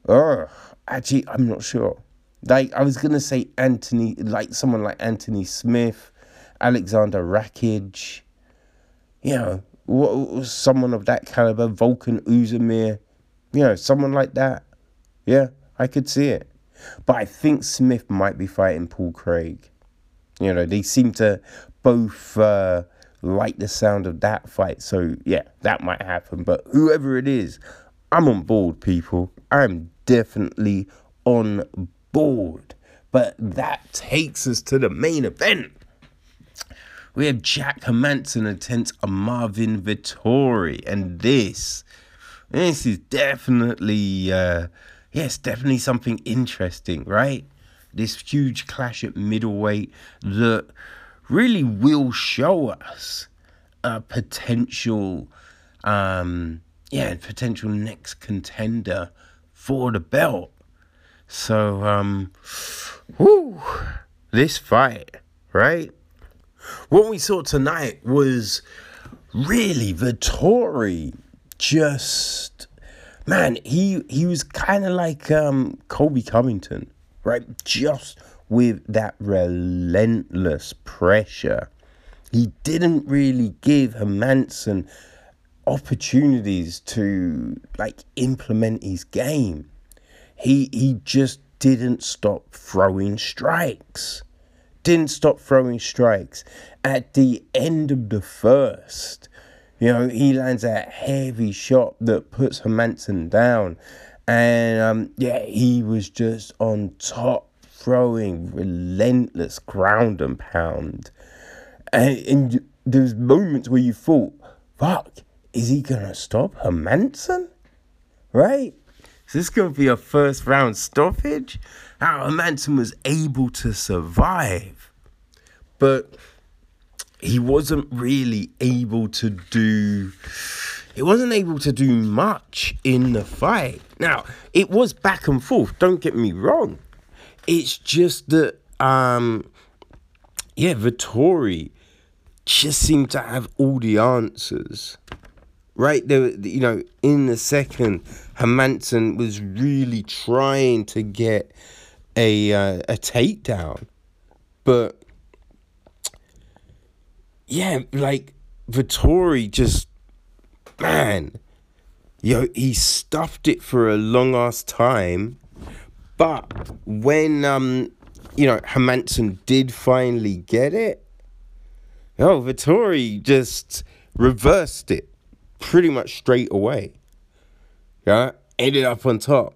[SPEAKER 1] Oh, actually, I'm not sure. Like I was gonna say Anthony, like someone like Anthony Smith Alexander Rakic, you know, what, someone of that caliber, Volkan Oezdemir, you know, someone like that. Yeah, I could see it. But I think Smith might be fighting Paul Craig. You know, they seem to both uh, like the sound of that fight. So, yeah, that might happen. But whoever it is, I'm on board, people. I'm definitely on board. But that takes us to the main event. We have Jack Hermansson against Marvin Vettori, and this, this is definitely, uh, yes, definitely something interesting, right? This huge clash at middleweight that really will show us a potential, um, yeah, potential next contender for the belt. So, um, whoo, this fight, right? What we saw tonight was really Vettori just man, he he was kind of like um, Colby Covington, right? Just with that relentless pressure. He didn't really give Hermansson opportunities to like implement his game. He he just didn't stop throwing strikes. Didn't stop throwing strikes. At the end of the first, you know, he lands a heavy shot that puts Hermansson down. And um, yeah, he was just on top, throwing relentless ground and pound. And, and there's moments where you thought, fuck, is he to stop Hermansson? Right? Is this to be a first round stoppage? How Hermansson was able to survive. But he wasn't really able to do he wasn't able to do much in the fight. Now, it was back and forth, don't get me wrong. It's just that um yeah, Vettori just seemed to have all the answers. Right there, you know, in the second, Hermansson was really trying to get a uh, a takedown, but yeah, like Vettori just man, yo, he stuffed it for a long ass time. But when um, you know, Hermansson did finally get it, oh, Vettori just reversed it pretty much straight away. Yeah, ended up on top.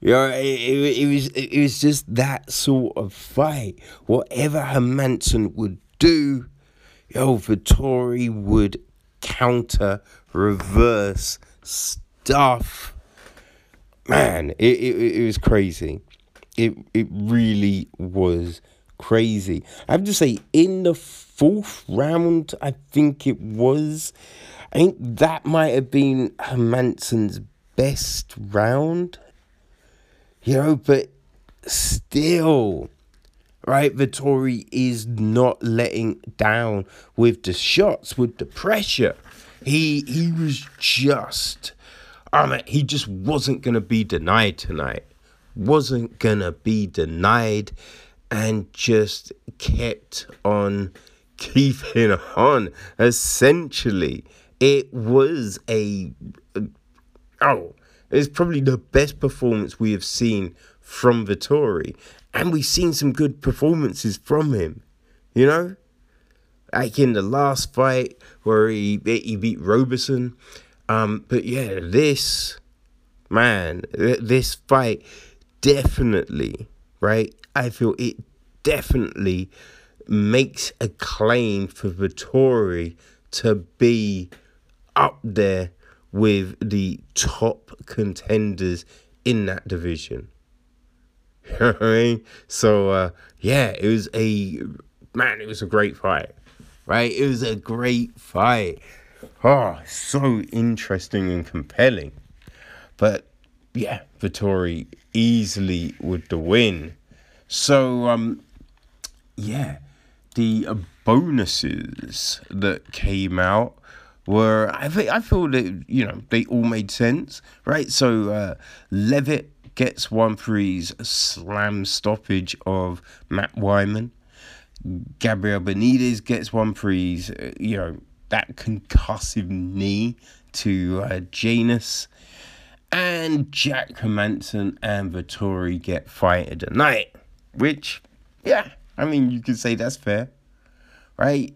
[SPEAKER 1] Yeah, it, it, it was it was just that sort of fight. Whatever Hermansson would do, yo, Vettori would counter, reverse stuff. Man, it, it, it was crazy. It it really was crazy. I have to say, in the fourth round, I think it was. I think that might have been Hermansson's best round. You know, but still, right? Vettori is not letting down with the shots, with the pressure. He he was just, ah, I mean, he just wasn't gonna be denied tonight. Wasn't gonna be denied, and just kept on keeping on. Essentially, it was a, a oh, it's probably the best performance we have seen from Vettori and we've seen some good performances from him, you know? Like in the last fight where he, he beat Roberson. Um, but yeah, this, man, this fight definitely, right? I feel it definitely makes a claim for Vettori to be up there with the top contenders in that division. So uh, yeah, it was a man. It was a great fight, right? It was a great fight. Oh, so interesting and compelling. But yeah, Vettori easily with the win. So um, yeah, the bonuses that came out were I think I feel that you know they all made sense, right? So uh, Leavitt gets one his slam stoppage of Matt Wiman. Gabriel Benitez gets one his, uh, you know, that concussive knee to uh, Jaynes. And Jack Hermansson and Vettori get of the night. Which, yeah, I mean, you could say that's fair, right?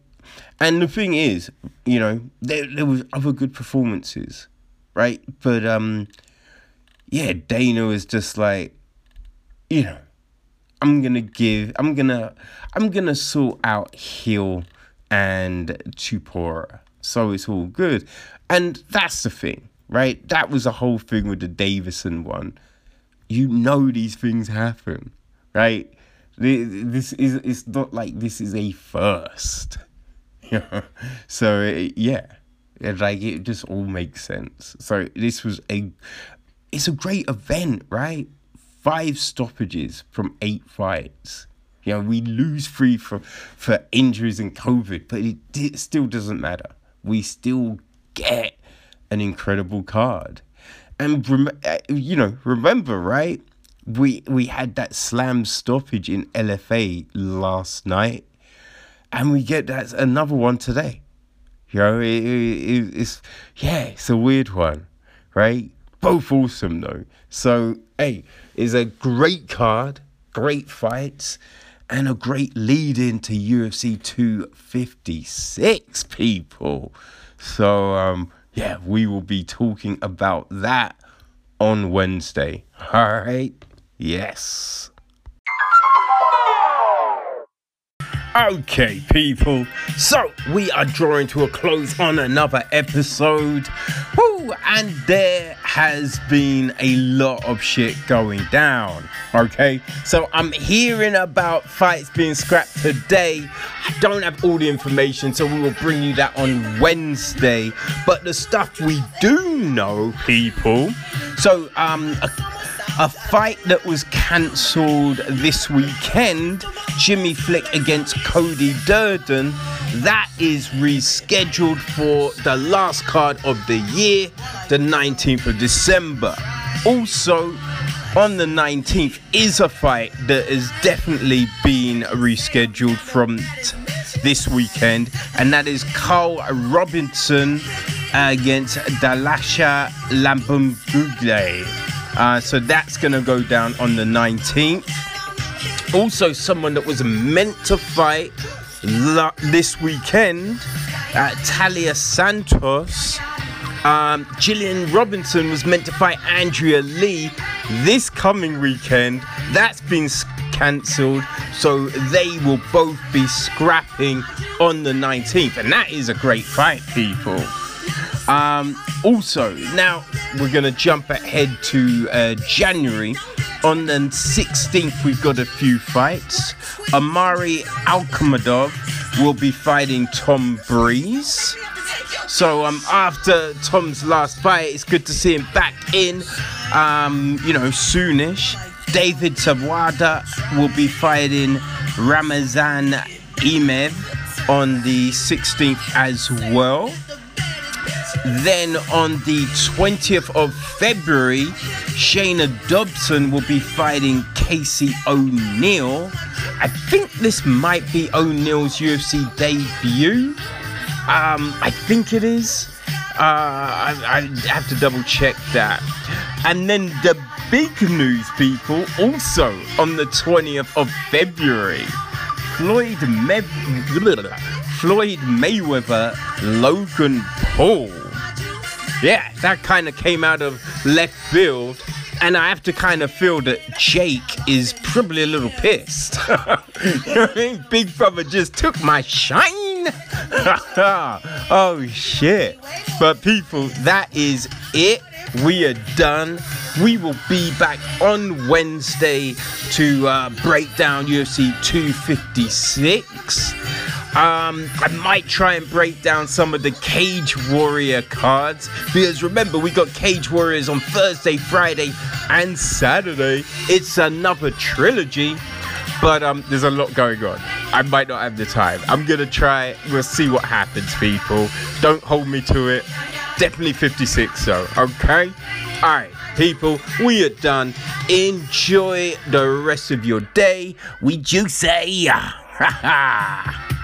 [SPEAKER 1] And the thing is, you know, there, there was other good performances, right? But um, yeah, Dana was just like, you know, I'm gonna give, I'm gonna, I'm gonna sort out Hill and Topuria, so it's all good, and that's the thing, right? That was the whole thing with the Davison one. You know these things happen, right? This is it's not like this is a first. so it, yeah, like it just all makes sense. So this was a, it's a great event, right? Five stoppages from eight fights. You know, we lose three for for injuries and COVID, but it, it still doesn't matter. We still get an incredible card. And uh, you know, remember, right? We we had that slam stoppage in LFA last night, and we get that another one today. You know, it, it, it's yeah, it's a weird one, right? Both awesome though. So hey, it's a great card, great fights, and a great lead into UFC 256 people. So um yeah, we will be talking about that on Wednesday. All right. Yes. Okay, people. So we are drawing to a close on another episode. Woo, and there has been a lot of shit going down. Okay, so I'm hearing about fights being scrapped today. I don't have all the information, so we will bring you that on Wednesday. But the stuff we do know, people. So, um, a, a fight that was cancelled this weekend Jimmy Flick against Cody Durden. That is rescheduled for the last card of the year, the 19th of December. Also, on the 19th is a fight that has definitely been rescheduled from t- this weekend, and that is Karl Roberson against Dalcha Lungiambula. Uh, so that's going to go down on the 19th. Also, someone that was meant to fight this weekend, uh, Taila Santos. Um, Gillian Robertson was meant to fight Andrea Lee this coming weekend. That's been cancelled, so they will both be scrapping on the 19th, and that is a great fight, people. Um, also, now we're going to jump ahead to uh, January. On the 16th, we've got a few fights. Omari Akhmedov will be fighting Tom Breese. So um, after Tom's last fight, it's good to see him back in. Um, you know, soonish. David Zawada will be fighting Ramazan Emeev on the 16th as well. Then on the 20th of February, Shana Dobson will be fighting Casey O'Neill. I think this might be O'Neill's UFC debut. Um, I think it is. Uh, I, I have to double check that. And then the big news, people, also on the 20th of February, Floyd, Me- Floyd Mayweather, Logan Paul yeah, that kind of came out of left field. And I have to kind of feel that Jake is probably a little pissed. you know what I mean? Big Brother just took my shine. oh shit. But people, that is it. We are done. We will be back on Wednesday to uh, break down UFC 256. Um, I might try and break down some of the Cage Warrior cards because remember, we got Cage Warriors on Thursday, Friday, and Saturday. It's another trilogy, but um, there's a lot going on. I might not have the time. I'm gonna try. We'll see what happens, people. Don't hold me to it. Definitely 56, so okay. All right people, we are done. Enjoy the rest of your day. We juicy. Ha ha.